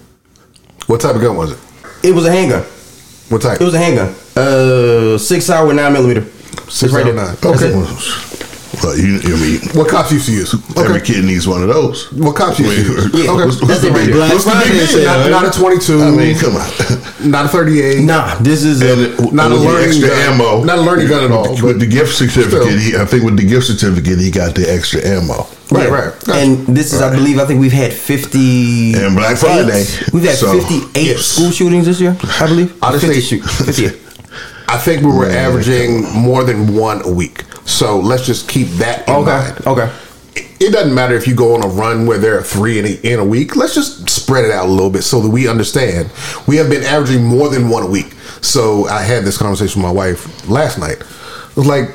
What type of gun was it? It was a handgun. What type? It was a handgun. Uh, SIG Sauer with nine millimeter. Six right hour there. nine. That's Okay. It. Well, you, I mean, what cops used to use? every Okay. kid needs one of those. What cops used to use? Yeah, okay. what's, what's that's the it big, there. what's the Black big deal? Not, not a 22. I mean, come on. (laughs) not a 38. Nah, this is a, And Not a learning extra gun. ammo. Not a learning gun at all, With, but with the gift certificate, he, I think with the gift certificate, he got the extra ammo. Right, Yeah. right. Gotcha. And this is, I believe, I think we've had fifty. And Black Friday. We've had So, fifty-eight yes. school shootings this year. I believe. Honestly- 50 shoot, fifty-eight. I think we were averaging more than one a week. So let's just keep that in Okay. mind. Okay. It doesn't matter if you go on a run where there are three in a, in a week. Let's just spread it out a little bit so that we understand. We have been averaging more than one a week. So I had this conversation with my wife last night. It was like,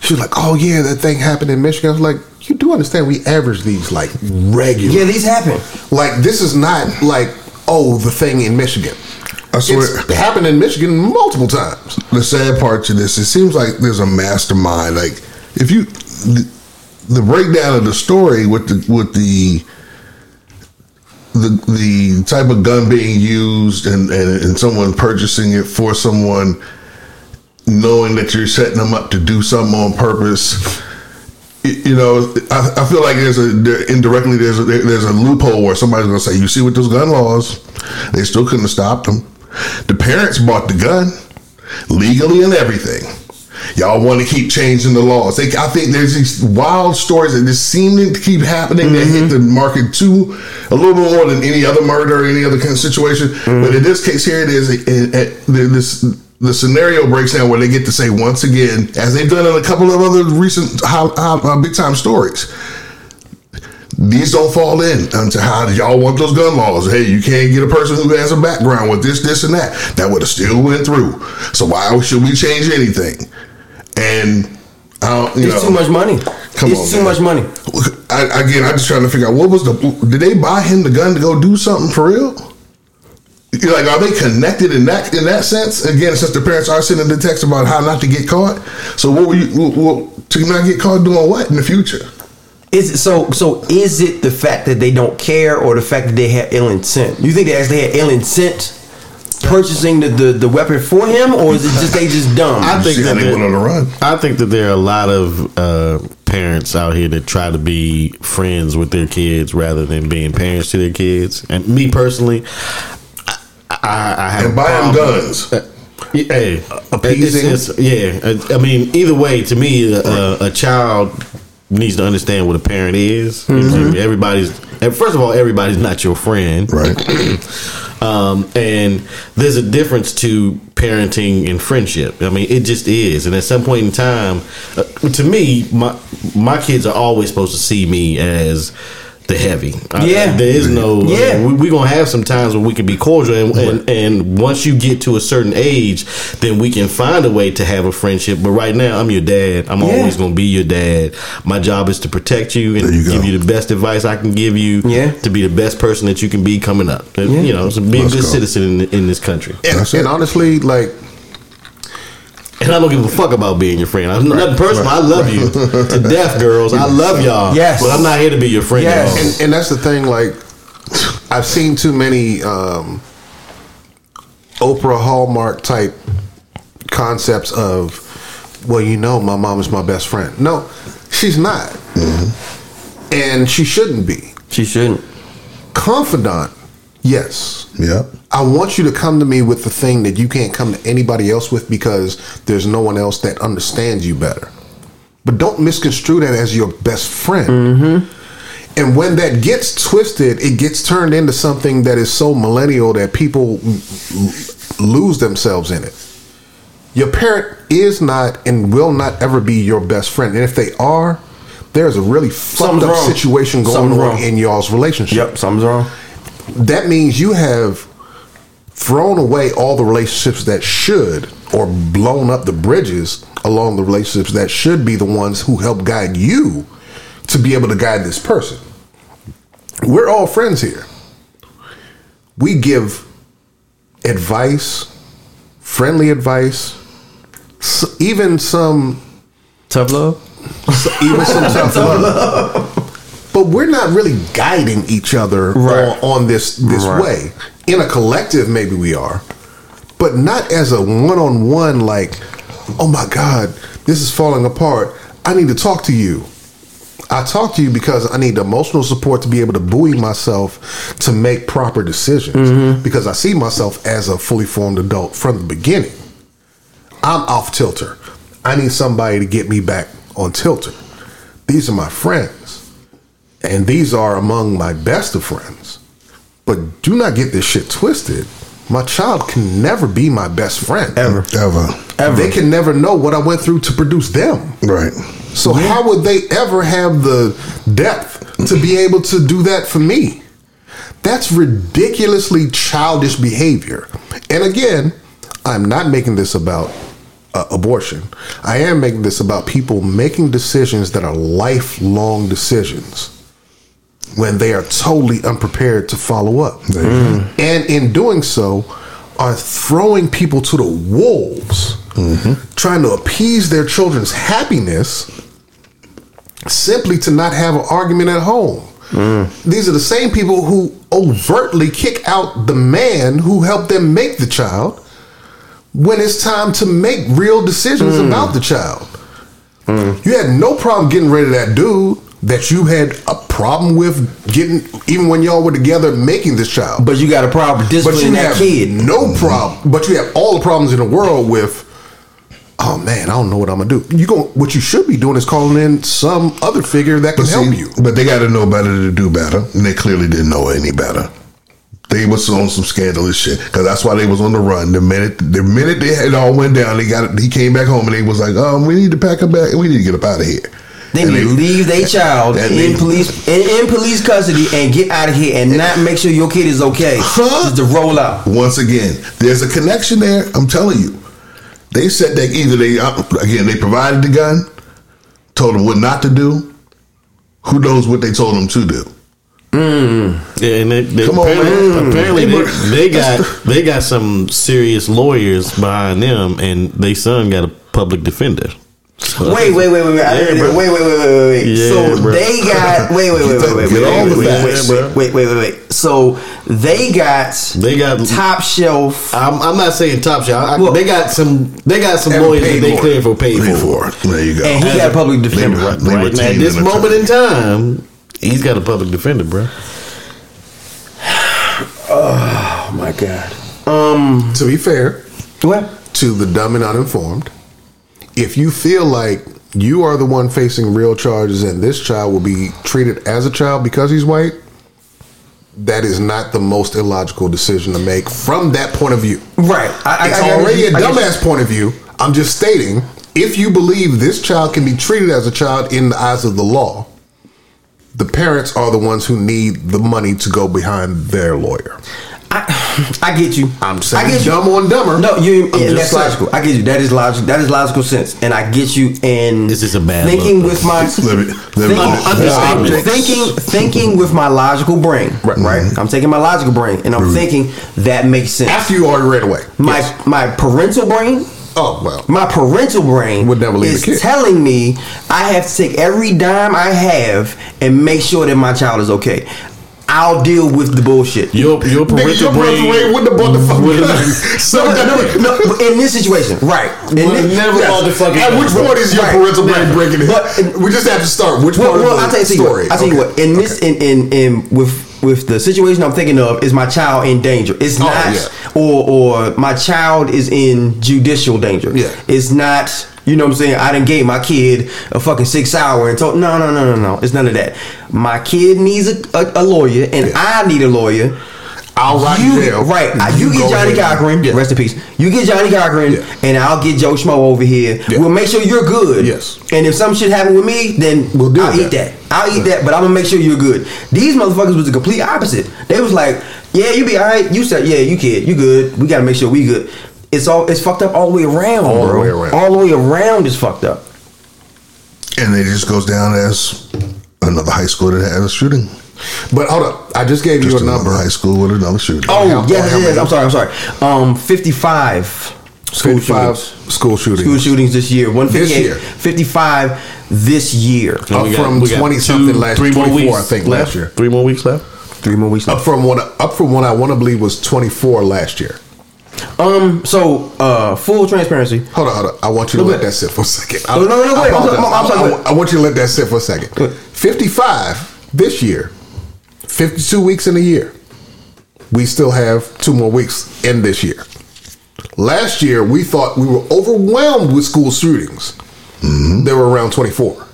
she was like, "Oh yeah, that thing happened in Michigan." I was like, "You do understand? We average these like regular. Yeah, these happen. Like this is not like oh the thing in Michigan. I swear. It's happened in Michigan multiple times. the sad part to this, it seems like there's a mastermind. Like if you the, the breakdown of the story with the with the the the type of gun being used and, and and someone purchasing it for someone knowing that you're setting them up to do something on purpose you know I, I feel like there's a there, indirectly there's a, there's a loophole where somebody's gonna say you see with those gun laws they still couldn't have stopped them the parents bought the gun legally and everything. Y'all want to keep changing the laws. They, i think there's these wild stories that just seem to keep happening that hit mm-hmm. the market too a little bit more than any other murder or any other kind of situation. Mm-hmm. But in this case here it is it, it, this the scenario breaks down where they get to say once again, as they've done in a couple of other recent high, high, big time stories, these don't fall in unto how y'all want those gun laws. Hey, you can't get a person who has a background with this, this, and that. That would have still went through. So why should we change anything? And I don't, you It's know, too much money. Come it's on, too man. much money. I, again, I'm just trying to figure out what was the. Did they buy him the gun to go do something for real? You're like, are they connected in that in that sense? Again, since the parents are sending the text about how not to get caught. So what were you well, to not get caught doing what in the future? Is it so? So is it the fact that they don't care, or the fact that they had ill intent? You think they actually had ill intent purchasing the, the, the weapon for him, or is it just they just dumb? I think that they there- went on the run. I think that there are a lot of uh, parents out here that try to be friends with their kids rather than being parents to their kids. And me personally, I, I, I have And buy them guns. Uh, yeah, Hey, Appeasing. it's- it's- yeah. I I mean, either way, to me, a, a child needs to understand what a parent is. Everybody's, and first of all, everybody's not your friend, Right. (clears throat) um, and there's a difference to parenting and friendship. I mean, it just is. And at some point in time, uh, to me, my my kids are always supposed to see me as the heavy. I- Yeah. there is no. Yeah. we, we gonna have some times where we can be cordial, and, and and once you get to a certain age, then we can find a way to have a friendship. But right now, I'm your dad. I'm Yeah. always gonna be your dad. My job is to protect you and There you go. give you the best advice I can give you. Yeah. to be the best person that you can be coming up. Uh, Yeah. You know, so be a Let's good go. citizen in, in this country. And, and honestly, like And I don't give a fuck about being your friend. I'm nothing personal. I love you to death, girls. I (laughs) love y'all. Yes. but I'm not here to be your friend. Yes. and, and that's the thing like i've seen too many um oprah hallmark type concepts of well you know my mom is my best friend no she's not and she shouldn't be She shouldn't. confidant yes Yep. I want you to come to me with the thing that you can't come to anybody else with because there's no one else that understands you better. But don't misconstrue that as your best friend. Mm-hmm. And when that gets twisted, it gets turned into something that is so millennial that people lose themselves in it. Your parent is not and will not ever be your best friend. And if they are, there's a really fucked Something's up wrong. situation going Something's on wrong. in y'all's relationship Yep, something's wrong. That means you have thrown away all the relationships that should or blown up the bridges along the relationships that should be the ones who help guide you to be able to guide this person. We're all friends here. We give advice, friendly advice, even some Tough love. even some (laughs) tough love. But we're not really guiding each other Right. on, on this this Right. way. In a collective, maybe we are, but not as a one on one. Like, oh my God, this is falling apart. I need to talk to you. I talk to you because I need emotional support to be able to buoy myself to make proper decisions. Mm-hmm. Because I see myself as a fully formed adult from the beginning. I'm off tilter. I need somebody to get me back on tilter. These are my friends. And these are among my best of friends. But do not get this shit twisted. My child can never be my best friend. Ever. Ever. Ever. They can never know what I went through to produce them. Right. So how would they ever have the depth to be able to do that for me? That's ridiculously childish behavior. And again, I'm not making this about uh, abortion. I am making this about people making decisions that are lifelong decisions when they are totally unprepared to follow up. Mm. And in doing so, are throwing people to the wolves, trying to appease their children's happiness simply to not have an argument at home. These are the same people who overtly kick out the man who helped them make the child when it's time to make real decisions about the child. You had no problem getting rid of that dude that you had a problem with getting, even when y'all were together making this child. But you got a problem But disciplining you that have kid. no problem. But you have all the problems in the world with. Oh man, I don't know what I'm gonna do. You go. What you should be doing is calling in some other figure that can But help see, you. but they got to know better to do better, and they clearly didn't know any better. They was on some scandalous shit because that's why they was on the run. The minute the minute they had all went down, they got he came back home and they was like, um, we need to pack up back and we need to get up out of here. They need to leave their (laughs) child in they- police in, in police custody and get out of here and not make sure your kid is okay. Huh? Just to roll out. Once again, there's a connection there. I'm telling you. They said that either they uh, again they provided the gun, told them what not to do. Who knows what they told them to do? Yeah, and they, they Come on, apparently, man. apparently they, they (laughs) got they got some serious lawyers behind them, and they son got a public defender. So- Wait, wait, wait, wait, wait. I Yeah, heard it. wait, wait, wait, wait, wait, wait. Yeah, so bro. they got wait, wait, wait, wait, wait, wait, all wait, the wait, facts. wait, wait, wait, wait, wait. So they got They got top shelf. I'm, I'm not saying top shot. I, Well- they got some. They got some lawyers that they lawyer. clear for paid for. for. There you go. And he got a public defender. They- right? they Right now, at this moment in time, he's got a public defender, bro. Oh my god. Um. To be fair What? to the dumb and uninformed, if you feel like you are the one facing real charges and this child will be treated as a child because he's white, that is not the most illogical decision to make from that point of view. Right. I, it's I, I- already a dumbass point of view. I'm just stating if you believe this child can be treated as a child in the eyes of the law, the parents are the ones who need the money to go behind their lawyer. I, I get you. I'm saying I get you. dumb on dumber. No, you. I'm and that's saying. logical. I get you. That is logical. That is logical sense, and I get you. And This is a bad thinking look, with my (laughs) Let me- let thinking, thinking, thinking with my logical brain. Right, right. Mm-hmm. I'm taking my logical brain, and I'm mm-hmm. thinking that makes sense. After you already ran away. my Yes. my parental brain Oh well. my parental brain Would never leave is the kid. telling me I have to take every dime I have and make sure that my child is okay. I'll deal with the bullshit. Your your parental brain parental brain wouldn't have bought the gun. (laughs) So No, no, in this situation, right? In Would've this- never yes. bought the fucking At which point is your Right. parental brain Never. breaking it? But- we just have to start. Which Well, part well I'll tell you story? what. I'll tell you Okay. what. In this, in in in with with the situation I'm thinking of, is my child in danger? It's Oh, not, yeah. or or my child is in judicial danger. Yeah. it's not. You know what I'm saying? I didn't gave my kid a fucking SIG Sauer and told no no no no no. It's none of that. My kid needs a, a, a lawyer and Yeah. I need a lawyer. I'll in you, jail. Right. I- You, get Johnny ahead. Cochran. Yeah. Rest in peace. You get Johnnie Cochran, Yeah. and I'll get Joe Schmo over here. Yeah. We'll make sure you're good. Yes. And if some shit happen with me, then We'll deal I'll with eat that. that. I'll eat that, but I'm gonna make sure you're good. These motherfuckers was the complete opposite. They was like, "Yeah, you be alright." You said, "Yeah, you kid, you good." We gotta make sure we good. It's all it's fucked up all the way around, All the way around. All the way around is fucked up. And it just goes down as another high school that had a shooting. But hold up, I just gave Just you a number. high school with another shooting. Oh how- yes, how yes. I'm sorry, I'm sorry. Um, 55 school 55 shootings. school shootings. School shootings this year. 158, year. 55 this year. And Up we from 20 something last- three more 24, weeks I think, left. last year. Three more weeks left. Three more weeks Up left. from what? Up from what I want to believe was 24 last year. Um, so uh, full transparency. Hold on, hold on. I want you to No, let that sit for a second. No, no, no, I wait, I'm apologize. sorry, I'm I- I- I want you to let that sit for a second. 55 this year, 52 weeks in a year. We still have two more weeks in this year. Last year, we thought we were overwhelmed with school shootings. Mm-hmm. There were around 24.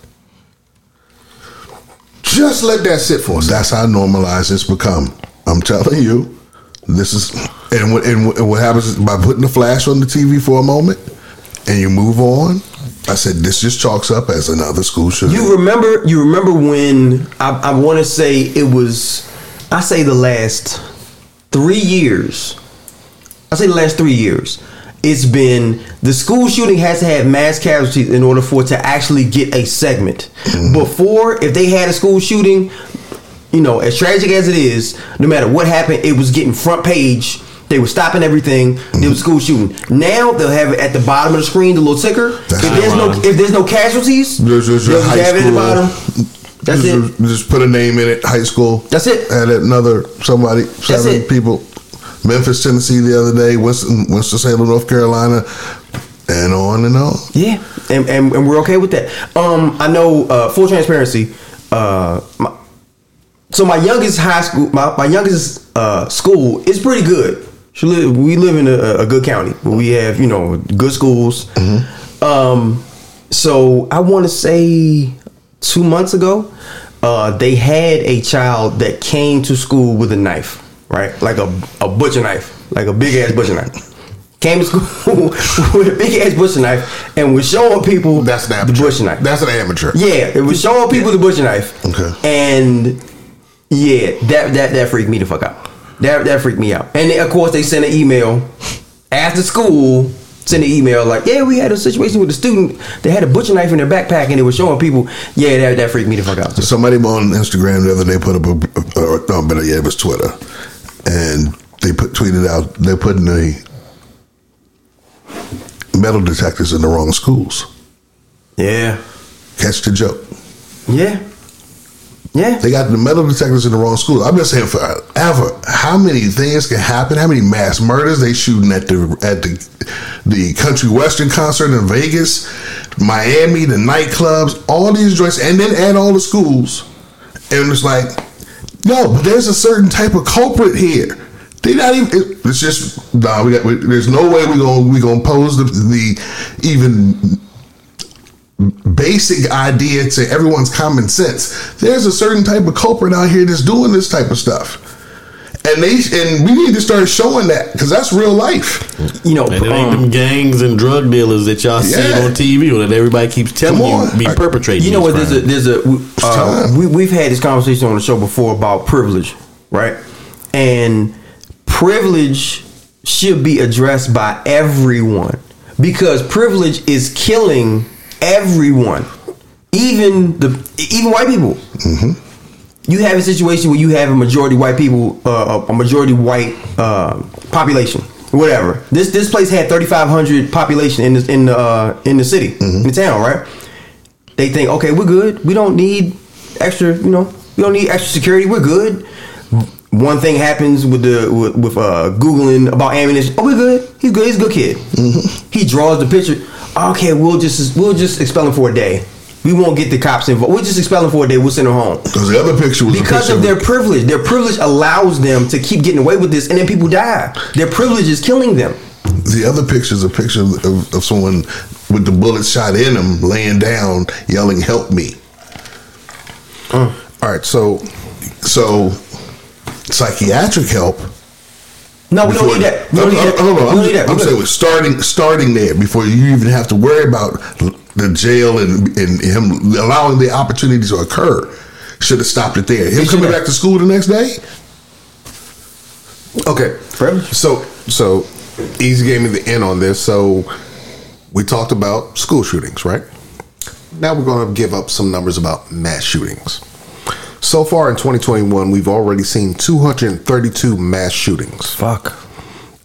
Just let that sit for us. That's how normalized it's become. I'm telling you, this is and what and, what- and what happens is by putting the flash on the TV for a moment and you move on. I said this just chalks up as another school shooting. You remember? You remember when I, I want to say it was? I say the last three years. I say the last three years. It's been the school shooting has to have mass casualties in order for it to actually get a segment. Mm-hmm. Before, if they had a school shooting, you know, as tragic as it is, no matter what happened, it was getting front page. They were stopping everything. There was school shooting. Now they'll have it at the bottom of the screen, the little ticker. That's if there's no if there's no casualties, There's just they'll just high have it at the bottom. That's just, it. Just put a name in it. High school. That's it. Had another somebody seven people. Memphis, Tennessee, the other day. Winston, Winston Salem, North Carolina, and on and on. Yeah, and, and and we're okay with that. Um, I know. Uh, full transparency. Uh, my, so my youngest high school, my, my youngest uh, school is pretty good. She live, we live in a, a good county where we have you know good schools. Um, so I want to say two months ago, uh, they had a child that came to school with a knife, right, like a a butcher knife, like a big ass butcher knife. Came to school (laughs) with a big ass butcher knife and was showing people That's an the butcher knife. That's an amateur. Yeah, it was showing people the butcher knife. Okay. And yeah, that that that freaked me the fuck out. That that freaked me out. And then, of course they sent an email after school. Sent an email like, yeah, we had a situation with a student. They had a butcher knife in their backpack and it was showing people. Yeah, that that freaked me the fuck out. too. Somebody on Instagram the other day put up a, or no, better yet, it was Twitter, and they put tweeted out they're putting the metal detectors in the wrong schools. Yeah, Catch the joke. yeah, yeah. They got the metal detectors in the wrong school. I've been saying forever. How many things can happen? How many mass murders they shooting at the at the the country western concert in Vegas, Miami, the nightclubs, all these joints, and then add all the schools, and it's like, no, but there's a certain type of culprit here. They not even. it- it's just nah. We got. We, there's no way we gonna we gonna pose the, the even basic idea to everyone's common sense. There's a certain type of culprit out here that's doing this type of stuff. and they and we need to start showing that because that's real life. You know, And it ain't um, them gangs and drug dealers that y'all see on TV or that everybody keeps telling you be I- perpetrating. You know what? these There's a there's a uh, we we've had this conversation on the show before about privilege, right? And privilege should be addressed by everyone because privilege is killing everyone, even the even white people. You have a situation where you have a majority white people, uh, a majority white uh, population, whatever. This this place had 3,500 population in the in the uh, in the city, in the town, right? they think, okay, we're good. We don't need extra, you know, we don't need extra security. We're good. One thing happens with the with, with uh, googling about ammunition. Oh, we're good. He's good. He's a good kid. He draws the picture. Okay, we'll just we'll just expel him for a day. We won't get the cops involved. We'll just expel him for a day. We'll send him home Because the other picture was a because picture of their privilege. Their privilege allows them to keep getting away with this, and then people die. Their privilege is killing them. The other picture is a picture of, of someone with the bullet shot in him, laying down, yelling, "Help me!" Mm. All right, so So, psychiatric help. No, we don't need that. We don't need that. hold on, We I'm, don't need that. I'm We're saying starting starting there before you even have to worry about the jail and, and him allowing the opportunity to occur. Should have stopped it there. Him coming back to school the next day. Okay. So so Easy gave me the end on this. So we talked about school shootings, right? Now we're going to give up some numbers about mass shootings. So far in 2021, we've already seen 232 mass shootings, Fuck.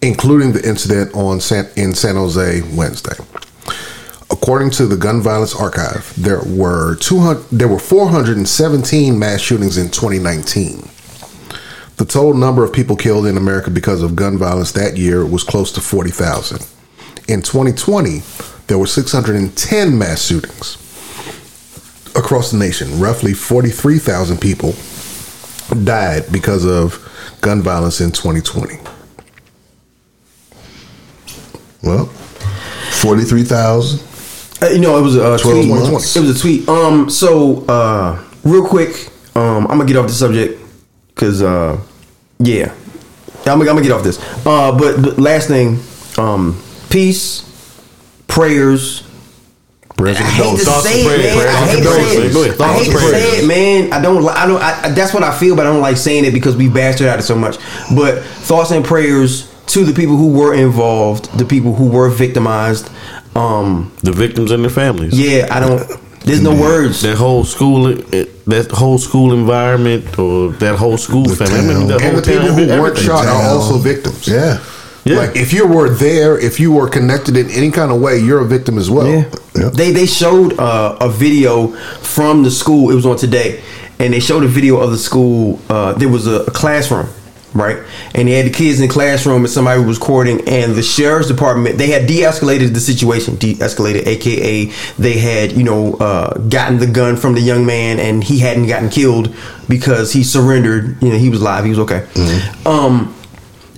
including the incident on San, in San Jose Wednesday. According to the Gun Violence Archive, there were 200, there were 417 mass shootings in 2019. The total number of people killed in America because of gun violence that year was close to 40,000. In 2020, there were 610 mass shootings across the nation. Roughly 43,000 people died because of gun violence in 2020. Well, forty three thousand. Uh, you know, it was a uh, 12 tweet. months. It was a tweet. Um, so uh, real quick, um, I'm gonna get off the subject because uh, yeah, I'm, gonna- I'm gonna get off this. Uh, but, but last thing, um, peace, prayers. I hate to Thoughts and say it, prayers. man. I hate and to say it. I hate to say it, man. I don't. li- I don't. I, that's what I feel, but I don't like saying it because we bastard out it so much. But thoughts and prayers to the people who were involved, the people who were victimized. Um, the victims and their families. yeah, I don't. There's no words. That whole school, that whole school environment, or that whole school family. I mean, the And whole the people town, who weren't shot are also victims. Yeah. Yeah. Like if you were there, if you were connected in any kind of way, you're a victim as well. Yeah. Yeah. They they showed uh, a video from the school. It was on today, and they showed a video of the school. Uh, there was a, a classroom, right? And they had the kids in the classroom, and somebody was recording. And the sheriff's department they had de-escalated the situation. De-escalated, aka they had you know uh, gotten the gun from the young man, and he hadn't gotten killed because he surrendered. You know, he was live. He was okay. Um,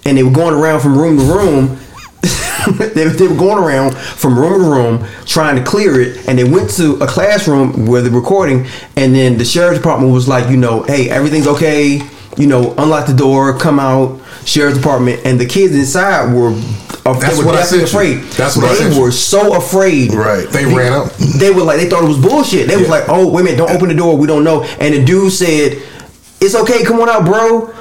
and they were going around from room to room. (laughs) they, they were going around from room to room trying to clear it, and they went to a classroom where they're recording, and then the sheriff's department was like, you know, hey, everything's okay. You know, unlock the door, come out. Sheriff's department, and the kids inside were. Uh, That's they were what I definitely afraid. That's what I they were so afraid. Right. They ran out. They were like, they thought it was bullshit. They was like, oh, wait a minute, don't open the door. We don't know. And the dude said, it's okay, come on out, bro.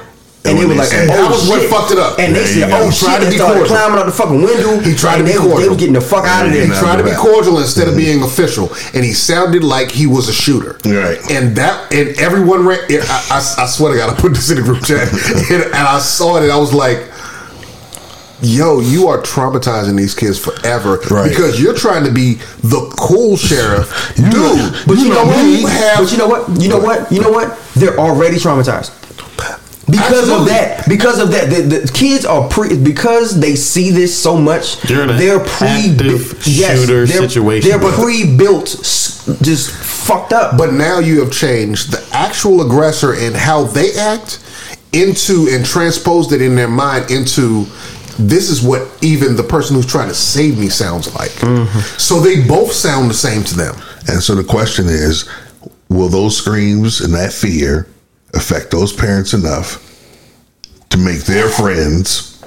And, And they were like, said- oh, That was what shit. fucked it up. And they said, oh He shit, to and be started climbing out the fucking window. He tried to be cordial. They were getting the fuck out of there. He tried to be cordial instead of being official, and he sounded like he was a shooter. Right. And that, and everyone ran. I, I, I swear to God, I put this in the group chat, (laughs) and, and I saw it, and I was like, "Yo, you are traumatizing these kids forever Right. because you're trying to be the cool sheriff, dude." But you, know, what? you have, but you know what? You know what? You know what? They're already traumatized. Because of that, because of that, the, the kids are pre because they see this so much. They're in a they're pre active shooter they're, situation. They're But- pre-built, just fucked up. But now you have changed the actual aggressor and how they act into and transposed it in their mind into this is what even the person who's trying to save me sounds like. Mm-hmm. So they both sound the same to them. And so the question is, will those screams and that fear affect those parents enough to to make their friends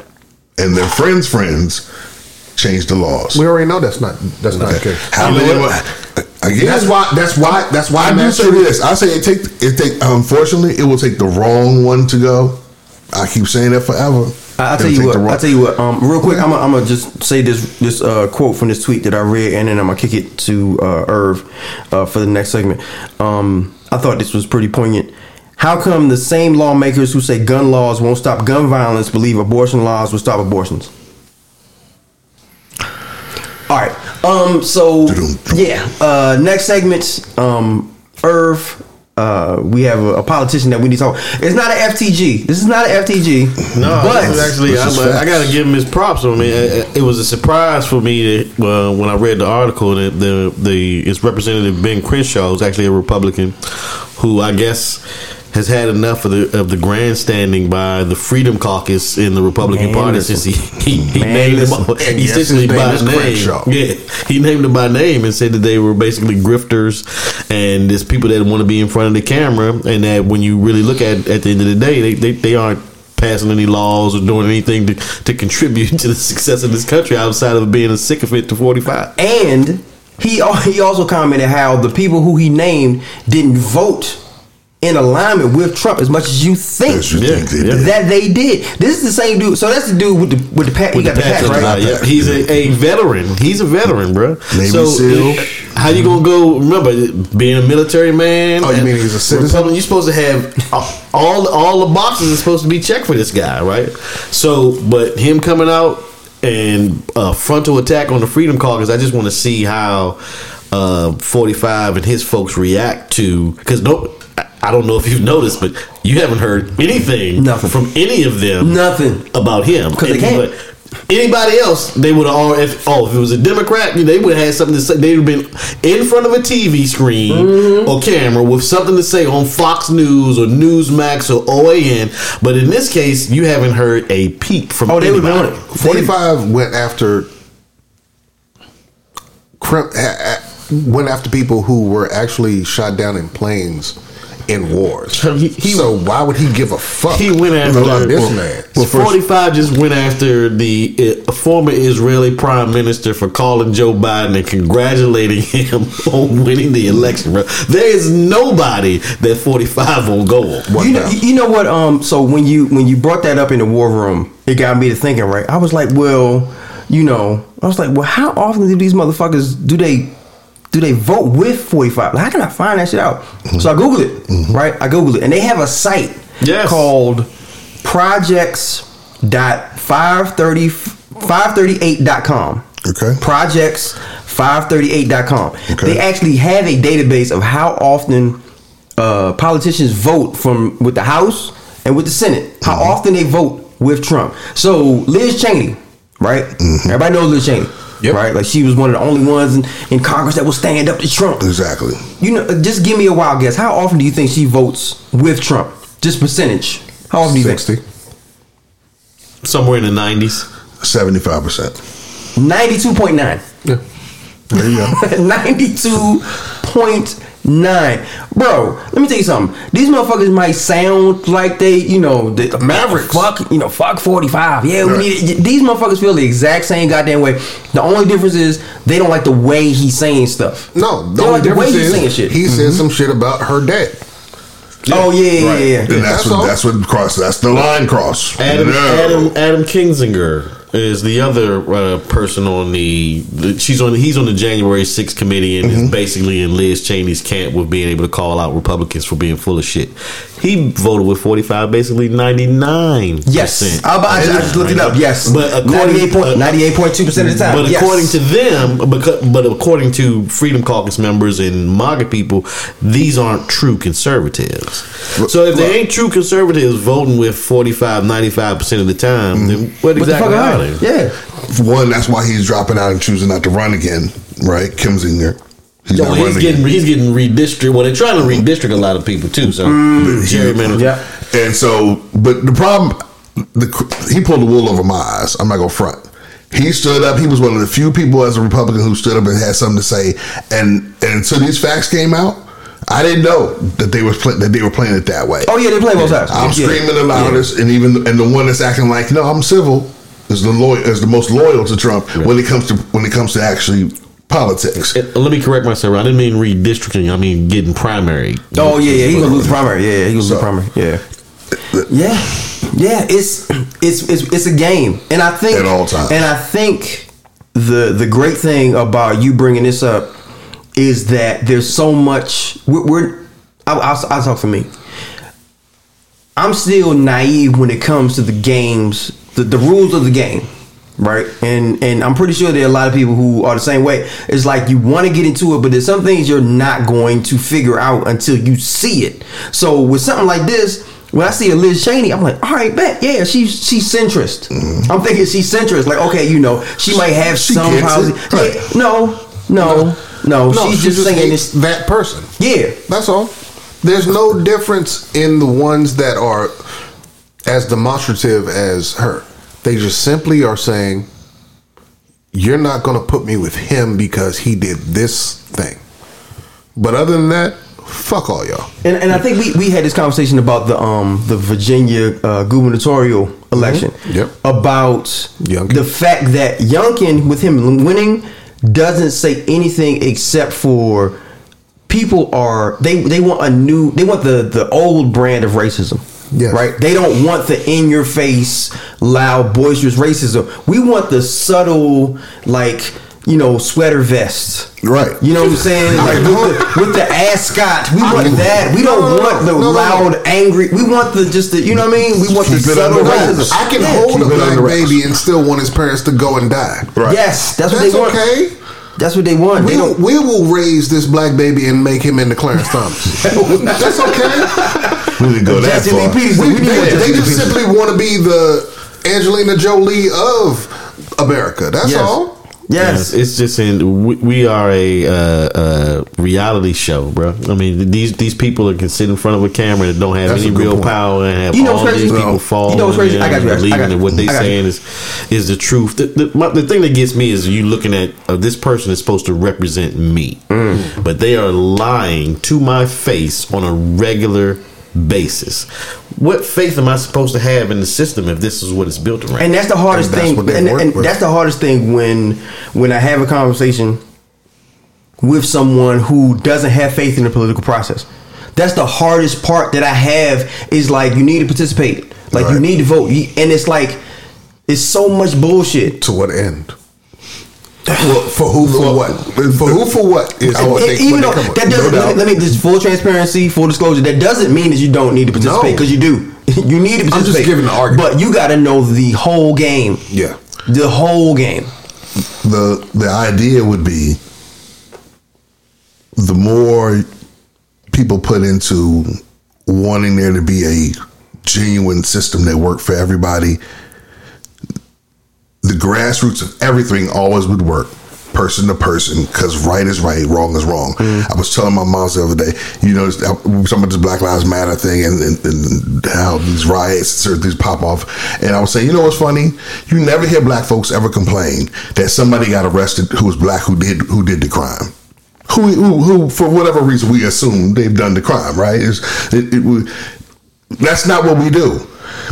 and their friends' friends change the laws. We already know that's not that's not the case. How many? Again, That's why. That's why. That's why. I I'm do say this. I say it take it take. Unfortunately, it will take the wrong one to go. I keep saying that forever. I- I'll tell you what. I'll tell you what. Um, real quick, I'm gonna I'm gonna just say this this uh, quote from this tweet that I read, and then I'm gonna kick it to uh, Irv uh, for the next segment. Um, I thought this was pretty poignant. How come the same lawmakers who say gun laws won't stop gun violence believe abortion laws will stop abortions? All right. Um. So yeah. Uh. Next segment. Um. Irv. Uh. We have a, a politician that we need to talk. It's not an FTG. This is not an FTG. No, but this is actually, This is I'm, I got to give him his props. I mean, it, it was a surprise for me that, uh, when I read the article that the the it's Representative Ben Crenshaw, who's actually a Republican, who I guess has had enough of the of the grandstanding by the Freedom Caucus in the Republican Man, Party listen. since he he, he Man, named them listen. all- And yes, essentially his name by name. Crenshaw. Yeah, he named them by name and said that they were basically grifters and there's people that want to be in front of the camera and that when you really look at at the end of the day they they, they aren't passing any laws or doing anything to, to contribute to the success of this country outside of being a sycophant to 45 And he he also commented how the people who he named didn't vote in alignment with Trump as much as you think As you Yeah, think they yeah. did. that they did. This is the same dude. So that's the dude with the with the pat. He got the patch, Patch, right? yeah, he's a, a veteran. He's a veteran, bro. Navy so SEAL. how you gonna go? Remember, being a military man. Oh, you mean he's a citizen? Republican, you're supposed to have all all the boxes are supposed to be checked for this guy, right? So, but him coming out and uh, frontal attack on the Freedom Caucus, I just want to see how uh, 45 and his folks react to because no. I- I don't know if you've noticed, but you haven't heard anything Nothing. from any of them Nothing. about him 'Cause they And- can't. but Anybody else, they would have all. If oh, if it was a Democrat, they would have had something to say. They'd have been in front of a TV screen Mm-hmm. or camera with something to say on Fox News or Newsmax or OAN. But in this case, you haven't heard a peep from. Oh, they were anybody. doing it. Forty five went after crim- a- a- went after people who were actually shot down in planes in wars. He- he- so why would he give a fuck? He went after about this man. Well, Forty-five just went after the uh, former Israeli prime minister for calling Joe Biden and congratulating him (laughs) on winning the election. Bro. There is nobody that forty-five will go on. You know, you know what? Um, so when you when you brought that up in the war room, it got me to thinking. Right, I was like, well, you know, I was like, well, how often do these motherfuckers do they do they vote with forty five? Like, how can I find that shit out? So I googled it. Right, I googled it, and they have a site Yes. called projects dot 530 538.com. Okay. Projects 538.com. Okay. They actually have a database of how often uh, politicians vote from with the House and with the Senate. How Mm-hmm. often they vote with Trump. So Liz Cheney, right? Mm-hmm. Everybody knows Liz Cheney. Right, like she was one of the only ones in, in Congress that will stand up to Trump. Exactly. You know, just give me a wild guess. How often do you think she votes with Trump? Just percentage. How often do you Sixty. Somewhere in the nineties. Seventy-five percent. Ninety-two point nine. Yeah. There you go. (laughs) Ninety-two point nine, bro. Let me tell you something. These motherfuckers might sound like they, you know, the, Mavericks. Fuck, you know, fuck forty-five. Yeah, we Right. need it. These motherfuckers feel the exact same goddamn way. The only difference is they don't like the way he's saying stuff. No, they the don't only like the way difference he's saying shit. he said mm-hmm. some shit about her dad. oh yeah, yeah, yeah, yeah. And that's, That's what all. that's what cross. That's the line cross. Adam No. Adam Adam Kinzinger is the other uh, person on the, the. She's on. He's on the January 6th committee and is mm-hmm. basically in Liz Cheney's camp with being able to call out Republicans for being full of shit. He voted with 45, basically 99. Yes, uh, I, I, I just looked it up. Yes, But according- 98 point, uh, 98.2 percent of the time. But yes. according to them, because, but according to Freedom Caucus members and MAGA people, these aren't true conservatives. So if they ain't true conservatives voting with 45, 95% of the time, then what what the fuck exactly are are they? they? Yeah. One, that's why he's dropping out and choosing not to run again. Right, Kinzinger. He's No, he's getting again. he's getting redistricted. Well, they're trying to redistrict a lot of people too. So mm. gerrymandering. Yeah. And so, but the problem, the, he pulled the wool over my eyes. I'm not gonna front. He stood up. He was one of the few people as a Republican who stood up and had something to say. And, and until these facts came out, I didn't know that they was play, that they were playing it that way. Oh yeah, they play both sides. I'm Yeah. screaming the loudest, and even and the one that's acting like no, I'm civil is the loyal is the most loyal to Trump when it comes to when it comes to actually politics. Uh, Let me correct myself. I didn't mean redistricting. I mean getting primary. Oh yeah, yeah, he gonna lose primary. Yeah, he gonna lose primary. Yeah, yeah, yeah. It's it's it's it's a game, and I think At all times. And I think the the great thing about you bringing this up is that there's so much. We're, we're I'll, I'll, I'll talk for me. I'm still naive when it comes to the games, the, the rules of the game, right? And and I'm pretty sure there are a lot of people who are the same way. It's like you want to get into it, but there's some things you're not going to figure out until you see it. So with something like this, when I see a Liz Cheney, I'm like, all right, bet, yeah, she's she's centrist. Mm-hmm. I'm thinking she's centrist. Like, okay, you know, she might have She some policy. right. Yeah, no, no, no, No, she's she just saying this. that person. Yeah, That's all. There's no difference in the ones that are as demonstrative as her. They just simply are saying, "You're not going to put me with him because he did this thing." But other than that, fuck all y'all. And, and I think we, we had this conversation about the um the Virginia uh, gubernatorial election. Yep. About Youngkin. the fact that Youngkin, with him winning, doesn't say anything except for people are they they want a new they want the the old brand of racism. Yes. Right? They don't want the in your face, loud, boisterous racism. We want the subtle, like, you know, sweater vests. Right. You know what I'm (laughs) saying? Like with the, with the ascot. We want that. We don't want the no, no, no. loud, angry. We want the just the you know what I mean? We want the Keep it subtle racism. I can Yeah. hold a black baby and still want his parents to go and die. Right. Yes, that's, what That's they want. okay. That's what they want. We, They we will raise this black baby and make him into Clarence Thomas. (laughs) That's okay. We didn't go that Jesse Lee. Peterson. We, We need they, they just Peterson. simply want to be the Angelina Jolie of America. That's Yes. all. Yes. it's just in. We, we are a uh, uh, reality show, bro. I mean, these these people are can sit in front of a camera that don't have That's any real point. power and have You know all what's these crazy? people fall You know what's crazy? I got you, I got you, I believing got that what you. they I got saying is is the truth. The, the, my, the thing that gets me is you looking at uh, this person is supposed to represent me, Mm. but they are lying to my face on a regular basis. What faith am I supposed to have in the system if this is what it's built around? and that's the hardest And thing. what And, and that's the hardest thing when when I have a conversation with someone who doesn't have faith in the political process. That's the hardest part that I have is like you need to participate, like you need to vote, and it's like it's so much bullshit. To what end? For, for who for what? For who for what is what And they, even though they come with. that doesn't No let me, let me just full transparency, full disclosure. That doesn't mean that you don't need to participate No. because you do. (laughs) you need to participate. I'm just giving the argument. but you got to know the whole game. Yeah. the whole game. the the idea would be the more people put into wanting there to be a genuine system that worked for everybody the grassroots of everything always would work person to person because right is right wrong is wrong. Mm. I was telling my mom the other day you know some of this black lives matter thing and, and, and how these riots certain things pop off. And i was saying you know what's funny? You never hear black folks ever complain that somebody got arrested who was black who did who did the crime. Who, who, who for whatever reason we assume they've done the crime right? It's- it, it, that's not what we do.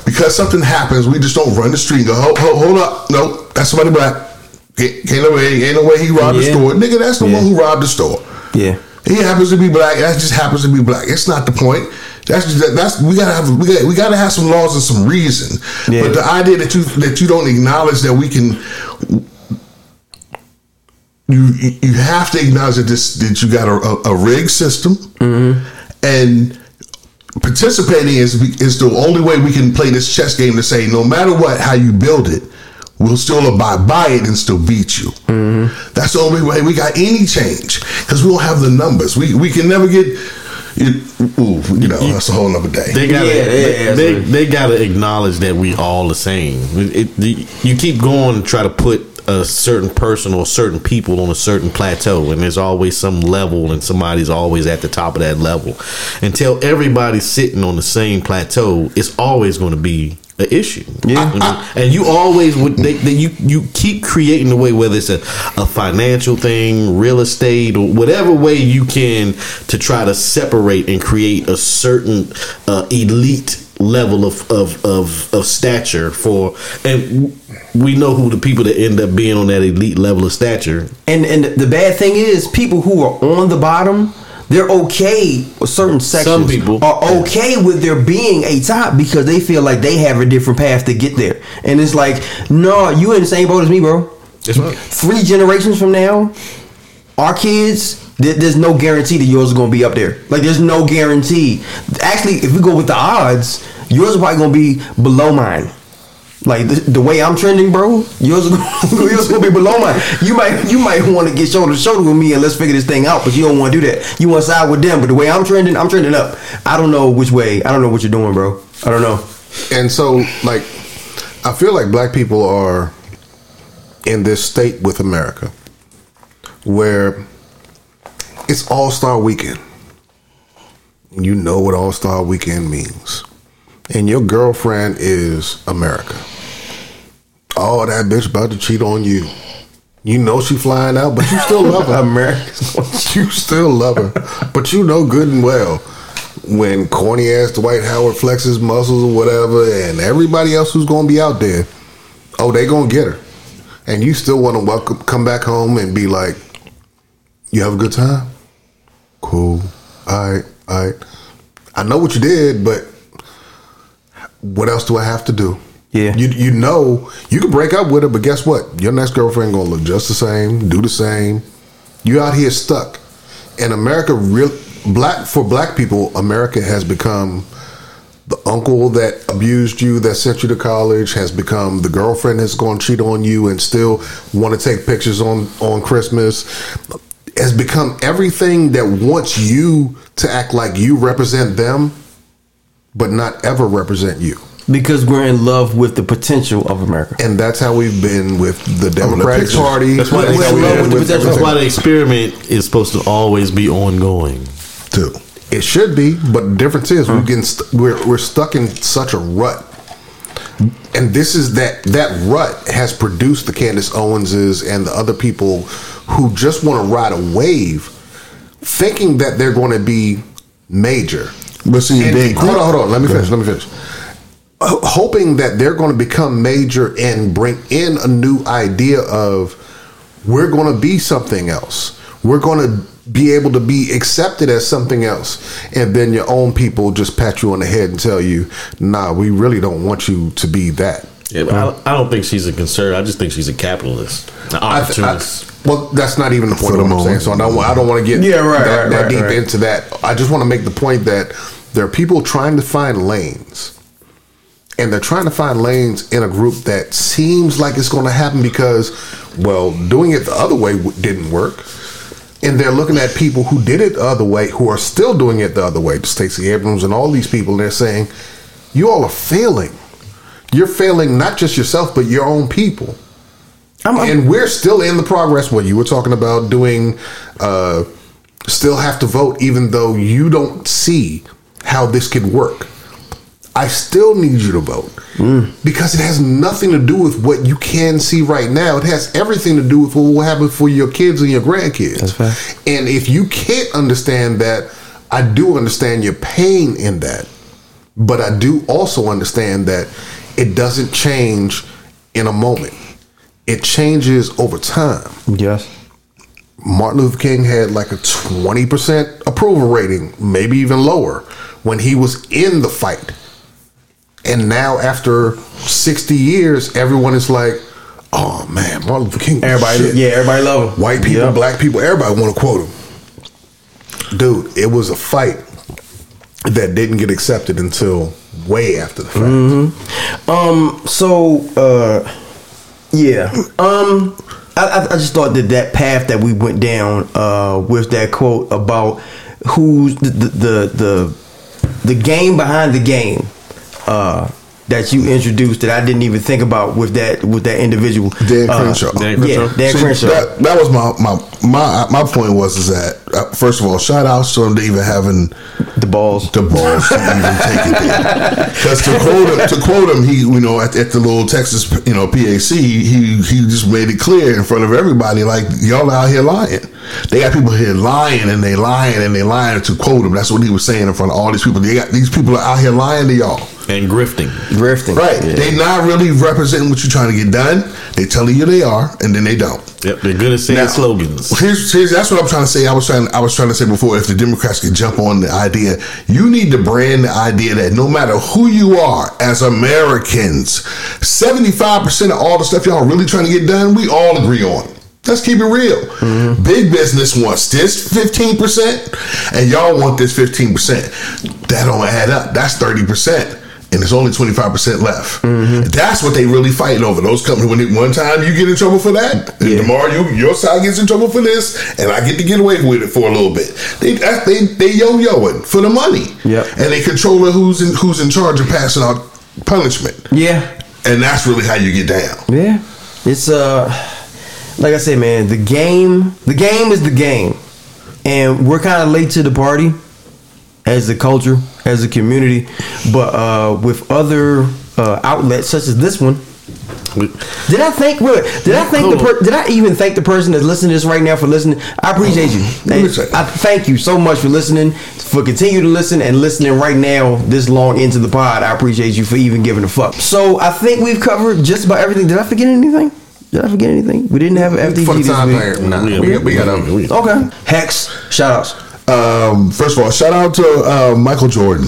Because something happens, we just don't run the street and go, hold, hold, hold up. No, that's somebody black. Ain't, ain't no way, ain't no way he robbed the store. Nigga, that's the Yeah. one who robbed the store. Yeah. He happens to be black. That just happens to be black. It's not the point. That's just, that's we gotta have we gotta, we gotta have some laws and some reason. Yeah. But the idea that you that you don't acknowledge that we can you you have to acknowledge that this that you got a, a, a rigged system mm-hmm. and participating is is the only way we can play this chess game to say no matter what how you build it we'll still abide by it and still beat you. Mm-hmm. That's the only way we got any change because we don't have the numbers. We we can never get you, ooh, you know that's a whole other day. They gotta, Yeah, yeah, they, yeah, they, they gotta acknowledge that we all the same. It, the, you keep going and try to put a certain person or certain people on a certain plateau, and there's always some level, and somebody's always at the top of that level. Until everybody's sitting on the same plateau, it's always going to be an issue. Yeah. I mean, and you always would they, they, you you keep creating the way whether it's a, a financial thing, real estate, or whatever way you can to try to separate and create a certain uh, elite level of, of of of stature for and we know who the people that end up being on that elite level of stature And and the bad thing is, people who are on the bottom, they're okay with certain sections. Some people. are okay with there being a top because they feel like they have a different path to get there. And it's like, no, you in the same boat as me, bro. That's right. Three generations from now, our kids. There's no guarantee that yours is gonna be up there. Like, there's no guarantee. Actually, if we go with the odds, yours probably gonna be below mine. Like the, the way I'm trending, bro, yours (laughs) yours gonna be below mine. You might you might want to get shoulder to shoulder with me and let's figure this thing out, but you don't want to do that. You want to side with them, but the way I'm trending, I'm trending up. I don't know which way. I don't know what you're doing, bro. I don't know. And so, like, I feel like black people are in this state with America where it's All Star Weekend. You know what All Star Weekend means. And your girlfriend is America. Oh, that bitch about to cheat on you. You know she flying out, but you still love her. (laughs) America's (laughs) you still love her, but you know good and well when corny ass Dwight Howard flexes muscles or whatever, and everybody else who's going to be out there, oh, they gonna get her, and you still want to welcome, come back home and be like, you have a good time, cool, all right, all right. I know what you did, but what else do I have to do? Yeah. You you know you can break up with her, but guess what? Your next girlfriend gonna look just the same, do the same. You out here stuck. And America real black for black people, America has become the uncle that abused you, that sent you to college, has become the girlfriend that's going to cheat on you and still want to take pictures on on Christmas. Has become everything that wants you to act like you represent them, but not ever represent you. because we're in love with the potential of America. And that's how we've been with the Democratic picture. Party. That's why, we're in love with the potential. that's why the experiment is supposed to always be ongoing. too. It should be, but the difference is we're getting st- we're we're stuck in such a rut, and this is that that rut has produced the Candace Owenses and the other people who just want to ride a wave, thinking that they're going to be major. But see, And- they- hold on, hold on. Let me finish. Let me finish. Hoping that they're going to become major and bring in a new idea of we're going to be something else. We're going to be able to be accepted as something else. And then your own people just pat you on the head and tell you, nah, we really don't want you to be that. Yeah, but I, I don't think she's a conservative. I just think she's a capitalist, an I th- I- well, that's not even the point For of the what I'm saying. So I don't, I don't want to get Yeah, right, that, right, that right, deep right. into that. I just want to make the point that there are people trying to find lanes. And they're trying to find lanes in a group that seems like it's going to happen because, well, doing it the other way didn't work. And they're looking at people who did it the other way, who are still doing it the other way, Stacey Abrams and all these people, and they're saying, you all are failing. You're failing not just yourself, but your own people I'm, I'm- and we're still in the progress when you were talking about doing uh still have to vote even though you don't see how this could work. I still need you to vote. Mm. Because it has nothing to do with what you can see right now. It has everything to do with what will happen for your kids and your grandkids. And if you can't understand that i do understand your pain in that. But i do also understand that it doesn't change in a moment. It changes over time. yes. Martin Luther King had like a 20% approval rating, maybe even lower, when he was in the fight. And now, after 60 years, everyone is like, oh man, Martin Luther King. Everybody, shit. yeah, everybody love him. White people, Yeah. black people, everybody want to quote him. Dude, it was a fight that didn't get accepted until way after the fact. Mm-hmm. Um. So, uh, yeah. Um. I, I I just thought that that path that we went down, uh, with that quote about who's the the the the, the game behind the game, uh, that you introduced that I didn't even think about with that with that individual. Dan Uh, Crenshaw. Dan Yeah, Crenshaw. Dan See, Crenshaw. That, that was my, my my my point was is that uh, first of all, shout out to him to even having the balls. the balls to even take it there. (laughs) Because to quote him, to quote him, he you know at, at the little Texas you know PAC, he he just made it clear in front of everybody like y'all out here lying. They got people here lying and they lying and they lying. To quote him, that's what he was saying in front of all these people. They got these people are out here lying to y'all. And grifting. Grifting. Right. Yeah. They not really representing what you're trying to get done. They telling you they are, and then they don't. Yep, they're good at saying Now, slogans. Here's, here's that's what I'm trying to say. I was trying I was trying to say before if the Democrats could jump on the idea, you need to brand the idea that no matter who you are as Americans, 75% of all the stuff y'all really trying to get done, we all agree on. Let's keep it real. Mm-hmm. Big business wants this 15%, and y'all want this 15%. That don't add up. That's 30% and it's only 25% left. That's what they really fighting over. Those companies, when it, one time you get in trouble for that, and Yeah. tomorrow you, your side gets in trouble for this, and I get to get away with it for a little bit. They they they yo-yoing for the money. Yep. And they controlling who's in who's in charge of passing out punishment. Yeah. And that's really how you get down. Yeah. It's uh like I said, man, the game the game is the game. And we're kinda late to the party as a culture, as a community. But uh with other uh outlets such as this one. Did I thank wait, did I thank the per, did I even thank the person that's listening to this right now for listening? I appreciate you. I thank you so much for listening, for continue to listen and listening right now this long into the pod. I appreciate you for even giving a fuck. So I think we've covered just about everything. Did I forget anything? Did I forget anything? We didn't have For this week. nah, We- we, got- we got them. Okay. Hex, shout outs. Um, first of all, shout out to uh, Michael Jordan.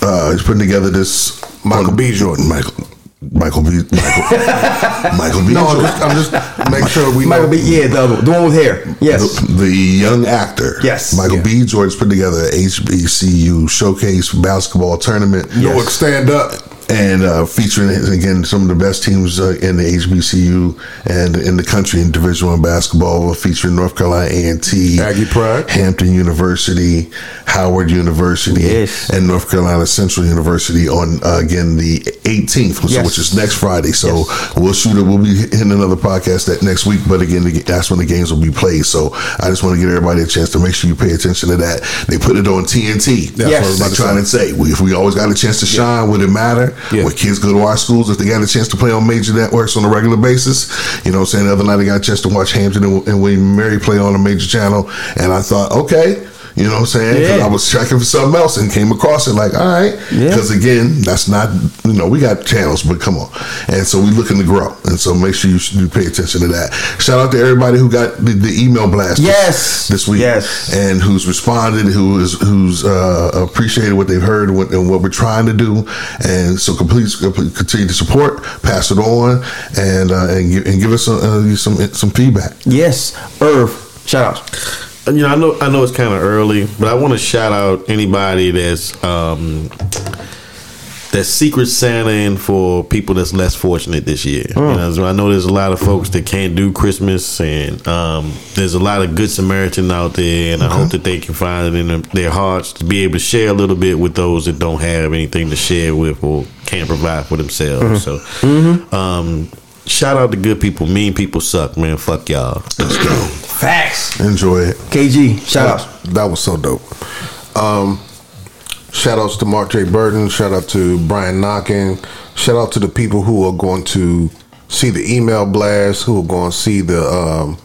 Uh, he's putting together this Michael B. Jordan. Michael. Michael B. Michael, (laughs) Michael B. No, I'm just, I'm just make sure we Michael know. B. Yeah, the one. The one with hair. Yes. The, the young actor. Yes. Michael Yeah. B. Jordan's put together a HBCU showcase basketball tournament. Newark stand up. And uh, featuring again some of the best teams uh, in the HBCU and in the country in Division One basketball, featuring North Carolina A and T, Aggie Pride. Hampton University, Howard University, Yes. and North Carolina Central University on uh, again the 18th, Yes. which is next Friday. So we'll shoot it. We'll be hitting another podcast that next week, but again, that's when the games will be played. So I just want to give everybody a chance to make sure you pay attention to that. They put it on TNT. That's Yes. what I was about to say. We, if we always got a chance to shine, would it matter? Yeah. When kids go to our schools, if they got a chance to play on major networks on a regular basis, you know what I'm saying? The other night I got a chance to watch Hampton and, and William Mary play on a major channel, and I thought, okay. You know what I'm saying? Yeah. I was checking for something else and came across it like, all right. Yeah. Because again, that's not, you know, we got channels, but come on. And so we looking to grow. And so make sure you, you pay attention to that. Shout out to everybody who got the, the email blast Yes. this week. Yes. And who's responded, who is who's uh, appreciated what they've heard and what, and what we're trying to do. And so please continue to support, pass it on, and uh, and, give, and give us some, uh, some some feedback. Yes. Irv, shout outs. You know, I know, I know it's kind of early, but I want to shout out anybody that's um, that's Secret Santa in for people that's less fortunate this year. You know, so I know there's a lot of folks that can't do Christmas, and um, there's a lot of good Samaritan out there, and I hope that they can find it in their- hearts to be able to share a little bit with those that don't have anything to share with or can't provide for themselves. So, um, shout out to good people. Mean people suck, man. Fuck y'all. Let's go. (coughs) Facts. Enjoy it. KG, shout out. That was so dope. Um, shout outs to Mark J. Burton. Shout out to Brian Knocking. Shout out to the people who are going to see the email blast, who are going to see the um,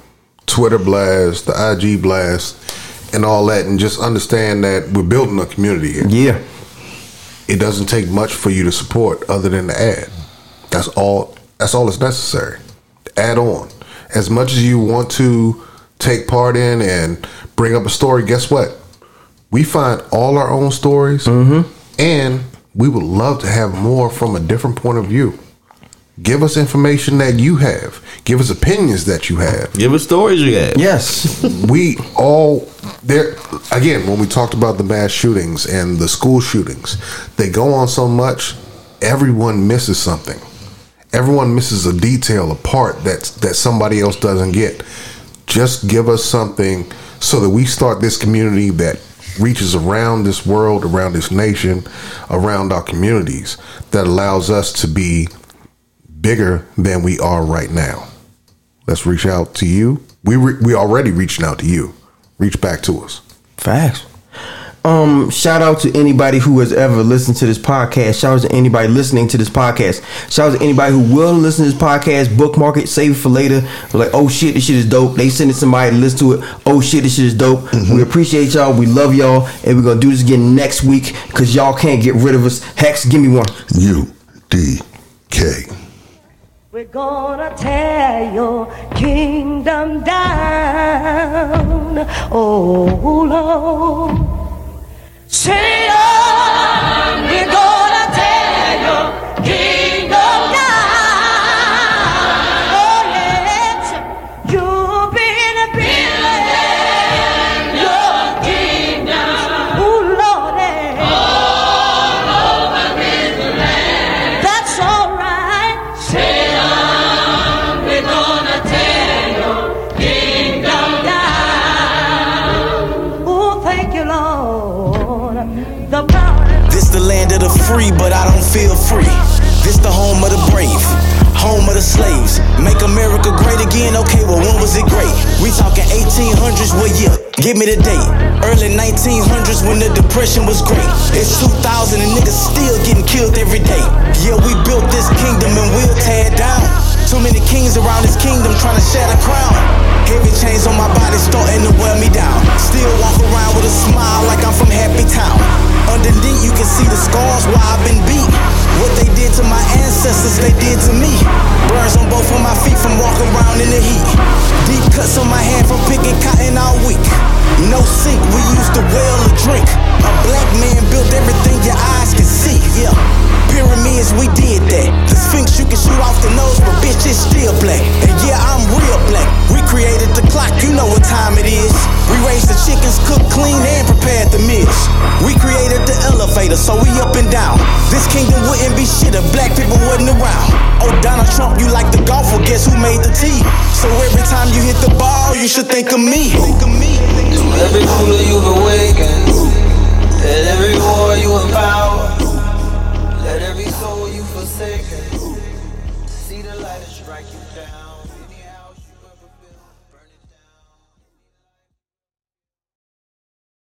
Twitter blast, the IG blast, and all that. And just understand that we're building a community here. Yeah. It doesn't take much for you to support other than the ad. That's all. That's all that's necessary. Add on as much as you want to take part in and bring up a story. Guess what? We find all our own stories, mm-hmm. and we would love to have more from a different point of view. Give us information that you have. Give us opinions that you have Give us stories you have. Yes. (laughs) we all there again when we talked about the mass shootings and the school shootings they go on so much everyone misses something everyone misses a detail a part that that somebody else doesn't get just give us something so that we start this community that reaches around this world, around this nation, around our communities that allows us to be bigger than we are right now. Let's reach out to you. We re- we already reaching out to you. Reach back to us. Facts. Um, shout out to anybody who has ever listened to this podcast. Shout out to anybody listening to this podcast. Shout out to anybody who will listen to this podcast. Bookmark it, save it for later. Like, oh shit, this shit is dope. They send it somebody to listen to it. Oh shit, this shit is dope. We appreciate y'all. We love y'all, and we're gonna do this again next week because y'all can't get rid of us. Hex, give me one. U D K. We're gonna tear your kingdom down. Oh Lord. Say on, we're gonna Again, okay, well, when was it great? We talking 1800s, what year? Give me the date. Early 1900s when the depression was great. It's 2000 and niggas still getting killed every day. Yeah, we built this kingdom and we'll tear it down. Too many kings around this kingdom trying to share the crown. Heavy chains on my body starting to wear me down. Still walk around with a smile like I'm from Happy Town. Underneath you can see the scars where I've been beat. What they did to my ancestors, they did to me. Burns on both of my feet from walking around in the heat. Deep cuts on my hand from picking cotton all week. No sink, we used to well to drink. A black man built everything your eyes can see. Yeah, pyramids, we did that. The Sphinx, you can shoot off the nose, but bitch, it's still black. And yeah, I'm real black. We created the clock, you know what time it is. We raised the chickens, cooked clean, and prepared the meals. We created the elevator, so we up and down. This kingdom wouldn't be shit if black people wasn't around. Oh, Donald Trump, you like the golf, well, guess who made the tee? So every time you hit the ball, you should think of me. Think of me. To every ruler you've awakened, let every war you empower, let every